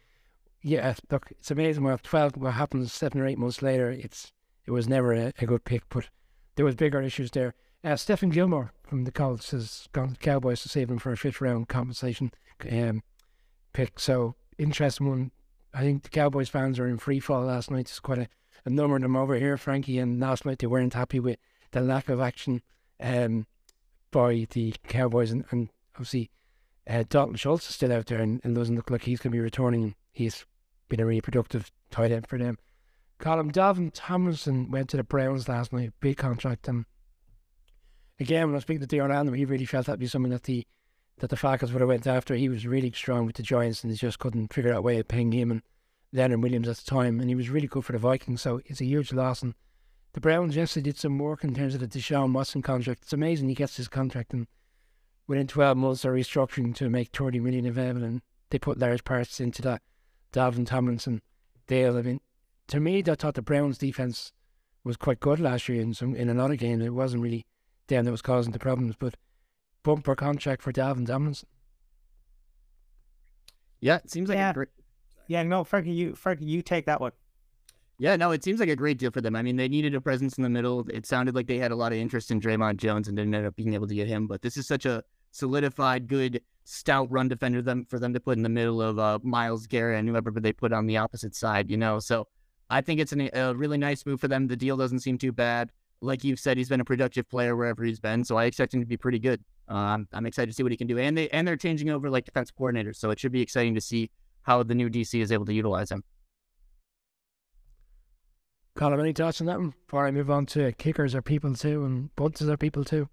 yeah, look, it's amazing what twelve what happens seven or eight months later. It's it was never a, a good pick, but there was bigger issues there. Uh, Stephon Gilmore from the Colts has gone to Cowboys to save him for a fifth round compensation um, pick. So interesting one I think the Cowboys fans are in free fall last night. There's quite a, a number of them over here, Frankie, and last night they weren't happy with the lack of action um, by the Cowboys. And, and obviously, uh, Dalton Schultz is still out there and, and doesn't look like he's going to be returning. He's been a really productive tight end for them. Colum Dalvin Tomlinson went to the Browns last night, big contract. And again, when I was speaking to D. Orlando, he really felt that'd be something that the that the Falcons would have went after. He was really strong with the Giants and they just couldn't figure out a way of paying him and Leonard Williams at the time. And he was really good for the Vikings, so it's a huge loss. And the Browns yesterday did some work in terms of the Deshaun Watson contract. It's amazing he gets his contract and within 12 months they're restructuring to make 30 million available and they put large parts into that. Dalvin Tomlinson Dale. I mean, to me, I thought the Browns defense was quite good last year in some in a lot of games. It wasn't really them that was causing the problems, but bumper contract for Dalvin Tomlinson. Yeah, it seems like yeah. a great. Yeah, no, Frankie, you Frankie, you take that one. Yeah, no, it seems like a great deal for them. I mean, they needed a presence in the middle. It sounded like they had a lot of interest in Dre'Mont Jones and didn't end up being able to get him. But this is such a solidified, good, stout run defender them for them to put in the middle of uh, Myles Garrett and whoever they put on the opposite side. You know, so I think it's an, a really nice move for them. The deal doesn't seem too bad. Like you've said, he's been a productive player wherever he's been, so I expect him to be pretty good. Um, I'm excited to see what he can do, and they and they're changing over like defense coordinators, so it should be exciting to see how the new DC is able to utilize him. Colum, any thoughts on that one before I move on to kickers are people too and bunts are people too?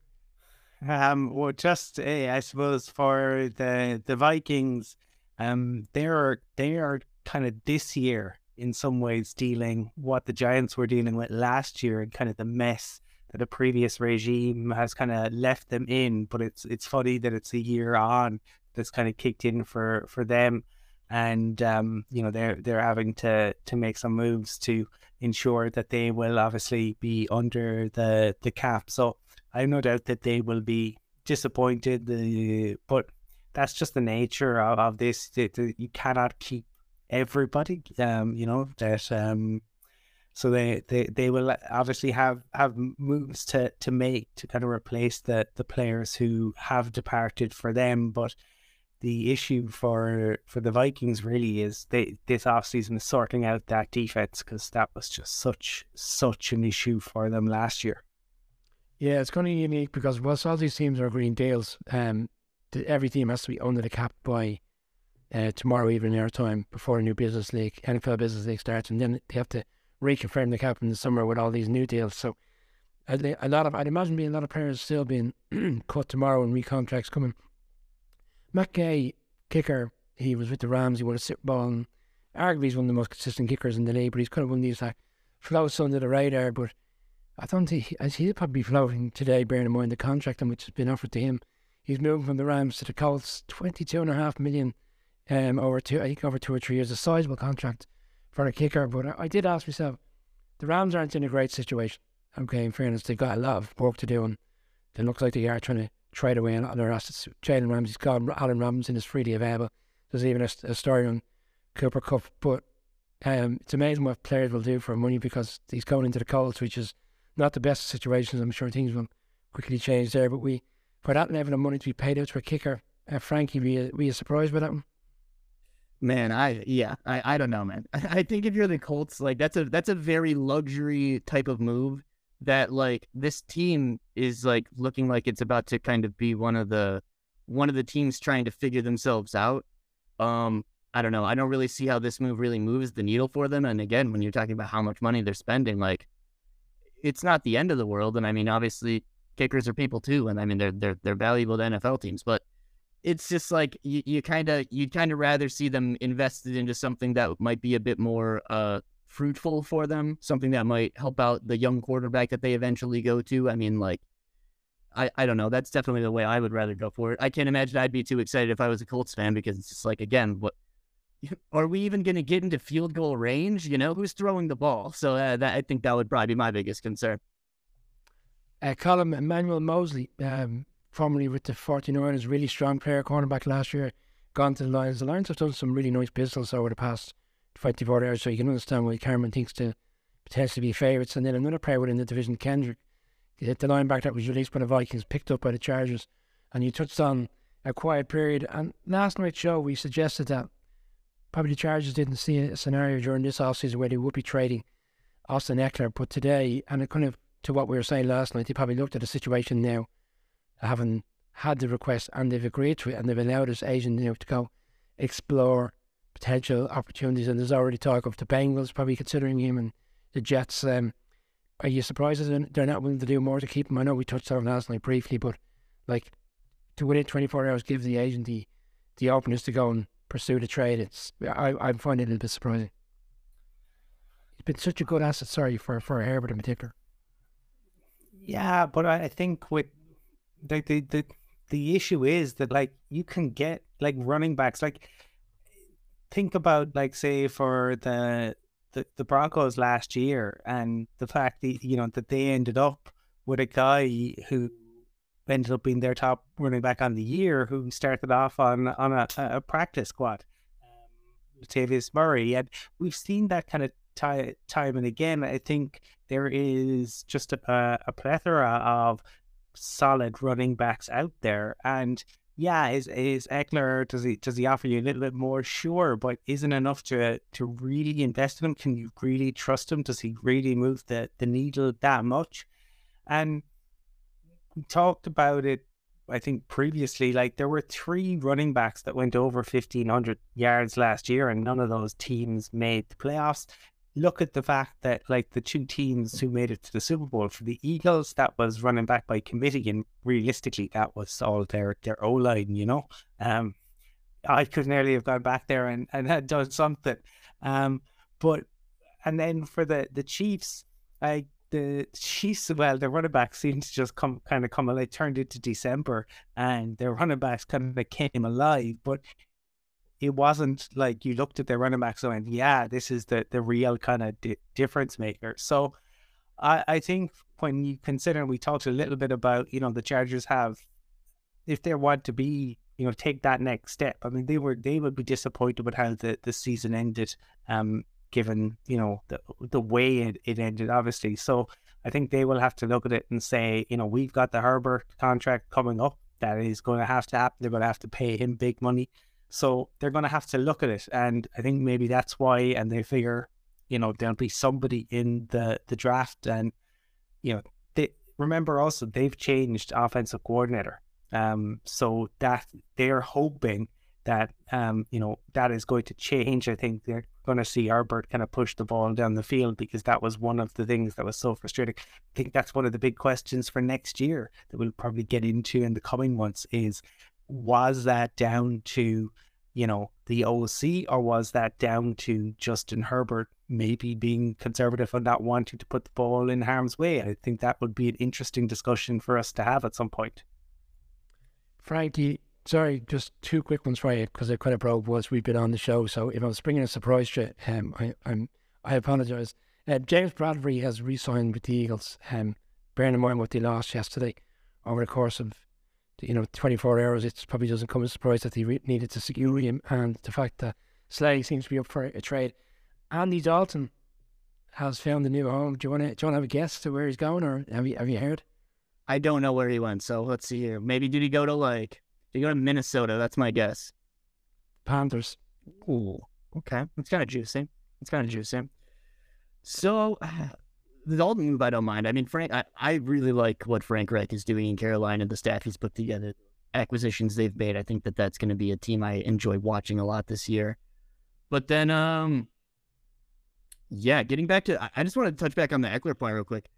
Um, well, just uh, I suppose for the the Vikings, um, they're they are kind of this year in some ways dealing what the Giants were dealing with last year and kind of the mess that the previous regime has kind of left them in. But it's it's funny that it's a year on that's kind of kicked in for for them, and um, you know they're they're having to to make some moves to ensure that they will obviously be under the the cap. So I have no doubt that they will be disappointed. The but that's just the nature of, of this. That you cannot keep everybody. Um, you know that um so they, they, they will obviously have, have moves to, to make to kind of replace the, the players who have departed for them. But the issue for for the Vikings really is they this offseason is sorting out that defense because that was just such such an issue for them last year. Yeah, it's kind of unique because whilst all these teams are green deals, um, the, every team has to be under the cap by uh, tomorrow evening air time before a new business league, NFL business league starts, and then they have to reconfirm the cap in the summer with all these new deals. So a, a lot of, I'd imagine, being a lot of players still being cut tomorrow and recontracts coming. Gay, kicker, he was with the Rams. He won a Super Bowl. And arguably, he's one of the most consistent kickers in the league. But he's kind of one of these like floats under the radar. But I don't think he, he'll probably be floating today, bearing in mind the contract and which has been offered to him. he's moving from the Rams to the Colts, twenty-two and a half million, um, over two, I think over two or three years, a sizable contract for a kicker. But I, I did ask myself, the Rams aren't in a great situation. Okay, in fairness, they've got a lot of work to do, and it looks like they are trying to trade away a lot of their assets. Jalen Ramsey's gone, Allen Robinson is freely available. There's even a, a story on Cooper Kupp, but um, it's amazing what players will do for money because he's going into the Colts, which is not the best situations. I'm sure things will quickly change there, but we for that level of money to be paid out to a kicker, uh, Frankie, were you, were you surprised by that one? Man, I yeah, I, I don't know, man. I think if you're the Colts, like that's a that's a very luxury type of move that like this team is like looking like it's about to kind of be one of the one of the teams trying to figure themselves out. Um, I don't know. I don't really see how this move really moves the needle for them. And again, when you're talking about how much money they're spending, like it's not the end of the world. And I mean, obviously, kickers are people too, and I mean they're they're they're valuable to NFL teams. But it's just like you kind of you'd kind of rather see them invested into something that might be a bit more uh fruitful for them, something that might help out the young quarterback that they eventually go to. I mean, like, I, I don't know. That's definitely the way I would rather go for it. I can't imagine I'd be too excited if I was a Colts fan because it's just like, again, what are we even going to get into field goal range? You know, who's throwing the ball? So uh, that I think that would probably be my biggest concern. Uh, Colum Emmanuel Moseley, um, formerly with the 49ers, really strong player, cornerback last year, gone to the Lions. The Lions have done some really nice business over the past 24 hours, so you can understand why Cameron thinks to potentially be favourites. And then another player within the division, Kendrick, the linebacker that was released by the Vikings, picked up by the Chargers. And you touched on a quiet period. And last night's show, we suggested that probably the Chargers didn't see a scenario during this offseason where they would be trading Austin Ekeler. But today, and it kind of to what we were saying last night, they probably looked at the situation now, having had the request and they've agreed to it and they've allowed us agent you know, to go explore potential opportunities. And there's already talk of the Bengals probably considering him and the Jets. Um, are you surprised that they're not willing to do more to keep him? I know we touched on last night briefly, but like to within 24 hours give the agent the, the openness to go and pursue the trade, it's I, I find it a bit surprising. It's been such a good asset, sorry, for, for Herbert in particular. Yeah, but I think with the, the the the issue is that like you can get like running backs like think about like say for the the, the Broncos last year and the fact that you know that they ended up with a guy who ended up being their top running back on the year who started off on on a, a practice squad. Um, Latavius Murray, and we've seen that kind of time time and again. I think there is just a, a plethora of solid running backs out there, and yeah, is is Ekeler does he does he offer you a little bit more? Sure, but isn't enough to to really invest in him? Can you really trust him? Does he really move the the needle that much? And talked about it, I think previously. Like there were three running backs that went over fifteen hundred yards last year, and none of those teams made the playoffs look at the fact that like the two teams who made it to the Super Bowl for the Eagles, that was running back by committee, and realistically, that was all their their O line. You know, um, I could nearly have gone back there and and had done something. Um, but and then for the the Chiefs, I the Chiefs, well, their running back seems to just come kind of come alive, turned into December, and their running backs kind of came alive. But it wasn't like you looked at their running backs and went, yeah, this is the, the real kind of di- difference maker. So I, I think when you consider, we talked a little bit about, you know, the Chargers have, if they want to be, you know, take that next step, I mean, they were, they would be disappointed with how the, the season ended, um, given, you know, the, the way it, it ended, obviously. So I think they will have to look at it and say, you know, we've got the Herbert contract coming up. That is going to have to happen. They're going to have to pay him big money. So they're going to have to look at it. And I think maybe that's why, and they figure, you know, there'll be somebody in the, the draft. And, you know, they remember also they've changed offensive coordinator. Um, so that they're hoping that, um, you know, that is going to change. I think they're going to see Herbert kind of push the ball down the field because that was one of the things that was so frustrating. I think that's one of the big questions for next year that we'll probably get into in the coming months is was that down to you know the OC or was that down to Justin Herbert maybe being conservative and not wanting to put the ball in harm's way? I think that would be an interesting discussion for us to have at some point. Frankie, sorry, just two quick ones for you because I kind of broke once we've been on the show. So if I was bringing a surprise to um, I, I'm I apologise. Uh, James Bradberry has re-signed with the Eagles. Um, bearing in mind what they lost yesterday over the course of you know 24 hours, it probably doesn't come as a surprise that they re- needed to secure him, and the fact that Slay seems to be up for a trade. Andy Dalton has found a new home. Do you want to do you want to have a guess to where he's going, or have you have you heard? I don't know where he went, so let's see here. Maybe did he go to like he go to Minnesota? That's my guess. Panthers. Ooh, okay, it's kind of juicy. It's kind of juicy. So the Dalton move, I don't mind. I mean, Frank, I, I really like what Frank Reich is doing in Carolina, the staff he's put together, acquisitions they've made. I think that that's going to be a team I enjoy watching a lot this year. But then, um, yeah, getting back to, I just want to touch back on the Ekeler point real quick.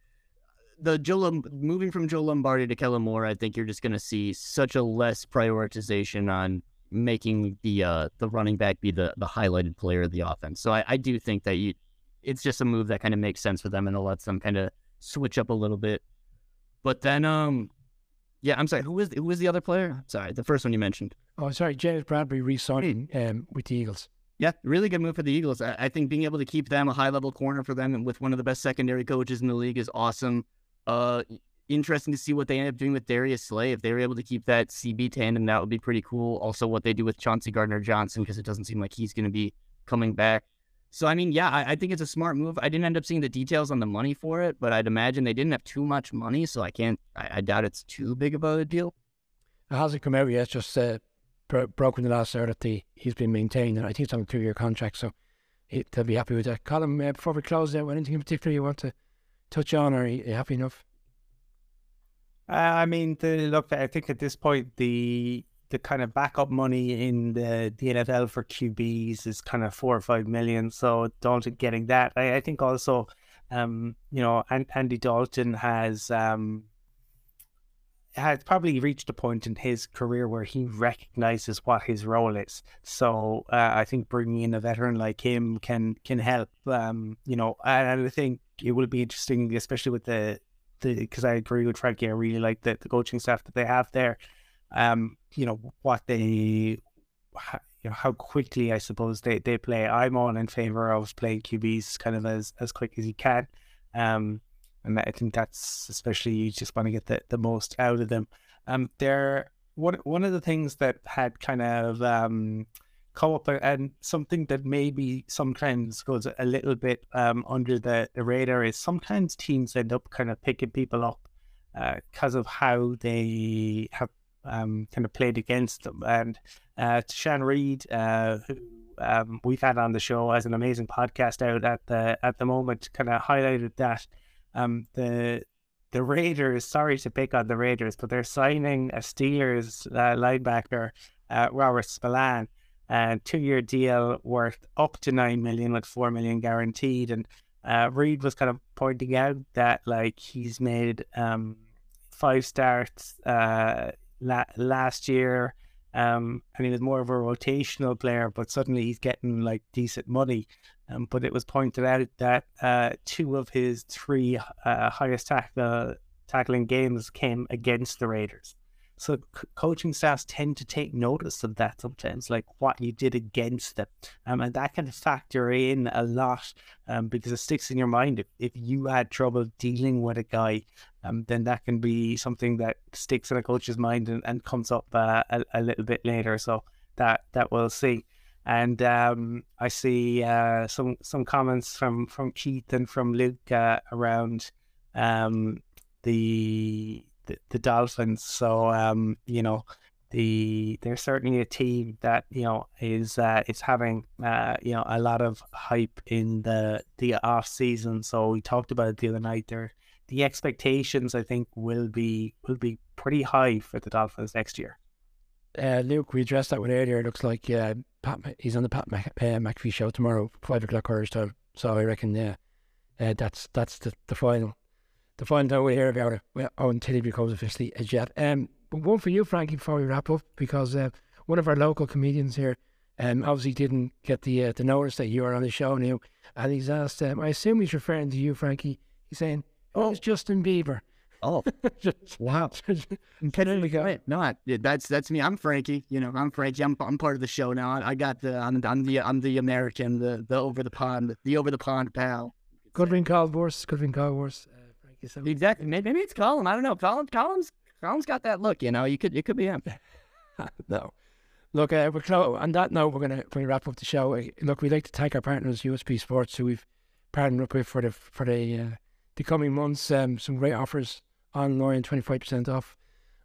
The Joe moving from Joe Lombardi to Kellen Moore, I think you're just going to see such a less prioritization on making the uh, the running back be the the highlighted player of the offense. So I, I do think that you it's just a move that kind of makes sense for them and it lets them kind of switch up a little bit. But then, um, yeah, I'm sorry. Who was who was the other player? Sorry, the first one you mentioned. Oh, sorry, James Bradberry re-signing um, with the Eagles. Yeah, really good move for the Eagles. I, I, think being able to keep them a high level corner for them and with one of the best secondary coaches in the league is awesome. Uh, interesting to see what they end up doing with Darius Slay. If they were able to keep that CB tandem, that would be pretty cool. Also, what they do with Chauncey Gardner Johnson because it doesn't seem like he's going to be coming back. So I mean, yeah, I, I, think it's a smart move. I didn't end up seeing the details on the money for it, but I'd imagine they didn't have too much money, so I can't. I, I doubt it's too big of a deal. It hasn't come out yet. It's just uh, bro- broken the last the he's been maintained, and I think it's on a two-year contract, so it, they'll be happy with that. Colum, uh, before we close out, anything in particular you want to touch on, are you happy enough? Uh, I mean, the, look, I think at this point the the kind of backup money in the, the NFL for QBs is kind of four or five million. So Dalton getting that. I, I think also, um, you know, Andy Dalton has um, has probably reached a point in his career where he recognizes what his role is. So uh, I think bringing in a veteran like him can can help. Um, you know, and I think it will be interesting, especially with the the because I agree with Frankie. I really like the, the coaching staff that they have there um, you know, what they, you know, how quickly I suppose they, they play. I'm all in favor of playing QBs kind of as, as quick as you can. Um, and I think that's especially you just want to get the, the most out of them. Um, there, one one of the things that had kind of um, come up and something that maybe sometimes goes a little bit um, under the, the radar is sometimes teams end up kind of picking people up because uh, of how they have um, kind of played against them. And uh, Tashan Reed, uh, who um, we've had on the show as an amazing podcast out at the at the moment, kind of highlighted that um, the the Raiders. Sorry to pick on the Raiders, but they're signing a Steelers uh, linebacker, uh, Robert Spillane, a two-year deal worth up to nine million, with four million guaranteed. And uh, Reed was kind of pointing out that like he's made um, five starts uh, la- last year. Um, and he was more of a rotational player, but suddenly he's getting like decent money. Um, but it was pointed out that uh, two of his three uh, highest tackle, tackling games came against the Raiders. So c- coaching staffs tend to take notice of that sometimes, like what you did against them, um, and that can factor in a lot um, because it sticks in your mind. If, if you had trouble dealing with a guy, um, then that can be something that sticks in a coach's mind and, and comes up uh, a, a little bit later. So that that we'll see. And um, I see uh, some some comments from from Keith and from Luke uh, around um, the the, the Dolphins. So um, you know, the they're certainly a team that you know is uh, is having uh, you know a lot of hype in the the off season. So we talked about it the other night. There, the expectations I think will be will be pretty high for the Dolphins next year. Uh, Luke, we addressed that one earlier. It looks like uh, Pat, he's on the Pat Mc, uh, McAfee show tomorrow, five o'clock Irish time. So I reckon, yeah, uh, that's that's the, the final to find out we hear about it well, until he becomes officially a Jet. Um, but one for you, Frankie, before we wrap up, because uh, one of our local comedians here um, obviously didn't get the uh, the notice that you are on the show now, and he's asked. Um, I assume he's referring to you, Frankie. He's saying, "Oh, it's Justin Bieber." Oh, Just- wow. there we go. No, that's that's me. I'm Frankie. You know, I'm Frankie. I'm I'm part of the show now. I, I got the I'm, I'm the I'm the American, the the over the pond, the over the pond pal. Could have been called worse. Could have been called worse. So- Exactly. Maybe, maybe it's Colum. I don't know. Colum, Colum's Colum's got that look. You know, you could it could be him. no. Look, uh, we're clo- on that note, we're going to we wrap up the show. Uh, Look, we'd like to thank our partners, USP Sports, who we've partnered up with for the for the uh, the coming months. Um, some great offers online, twenty five percent off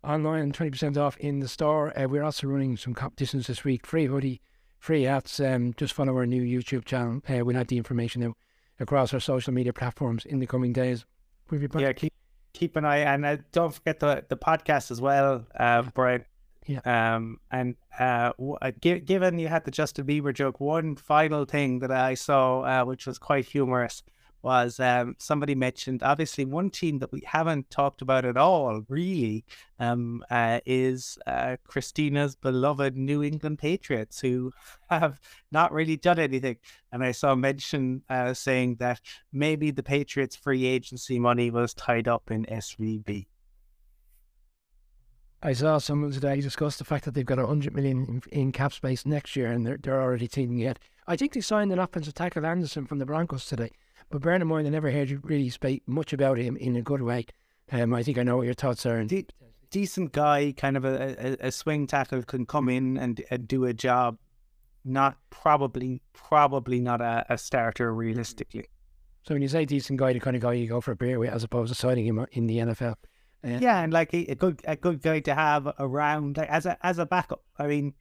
online, and twenty percent off in the store. Uh, we're also running some competitions this week. Free hoodie, free hats. Um, just follow our new YouTube channel. Uh, we'll have the information out across our social media platforms in the coming days. We'll be back. Yeah, keep keep an eye and uh, don't forget the the podcast as well, uh, Brian. Yeah. Um, and uh, w- uh, given you had the Justin Bieber joke, one final thing that I saw, uh, which was quite humorous, was um, somebody mentioned obviously one team that we haven't talked about at all, really, um, uh, is uh, Christina's beloved New England Patriots, who have not really done anything. And I saw mention uh, saying that maybe the Patriots' free agency money was tied up in SVB. I saw someone today discuss the fact that they've got a hundred million in, in cap space next year, and they're they're already thinking it. I think they signed an offensive tackle Anderson from the Broncos today, but in mind I never heard you really speak much about him in a good way. Um, I think I know what your thoughts are. And De- decent guy, kind of a, a, a swing tackle, can come in and, and do a job. Not probably, probably not a, a starter realistically. so when you say decent guy, the kind of guy you go for a beer with, as opposed to signing him in the NFL. Yeah. Yeah, and like a, a good a good guy to have around like as a as a backup. I mean,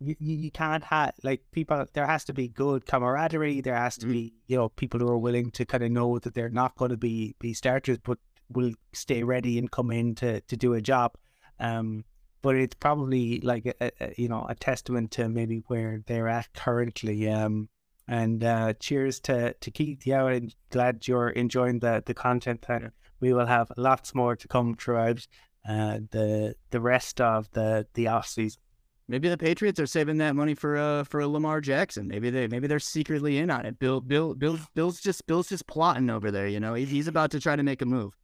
you, you can't have like people. There has to be good camaraderie. There has to be you know people who are willing to kind of know that they're not going to be be starters, but will stay ready and come in to to do a job. Um, but it's probably like a, a, you know a testament to maybe where they're at currently. Um, and uh, cheers to to Keith. Yeah, I'm glad you're enjoying the the content. And we will have lots more to come throughout uh, the the rest of the the off season. Maybe the Patriots are saving that money for uh for Lamar Jackson. Maybe they maybe they're secretly in on it. Bill Bill Bill Bill's just Bill's just plotting over there. You know, He- he's about to try to make a move.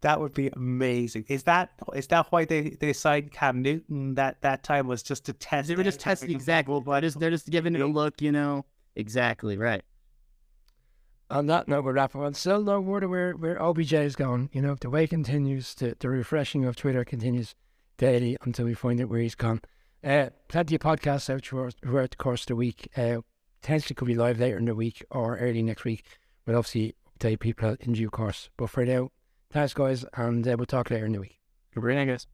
That would be amazing. Is that is that why they, they signed Cam Newton? That that time was just to test. They were just out testing everything. exactly. But just, they're just giving it a look. You know, exactly right. On that note, we're wrapping up. Still no word of where, where OBJ is going. You know, if the way continues, the, the refreshing of Twitter continues daily until we find out where he's gone. Uh, plenty of podcasts out throughout, the course of the week. Uh, potentially could be live later in the week or early next week. We'll obviously update people in due course. But for now, thanks, guys, and uh, we'll talk later in the week. Good morning, guys.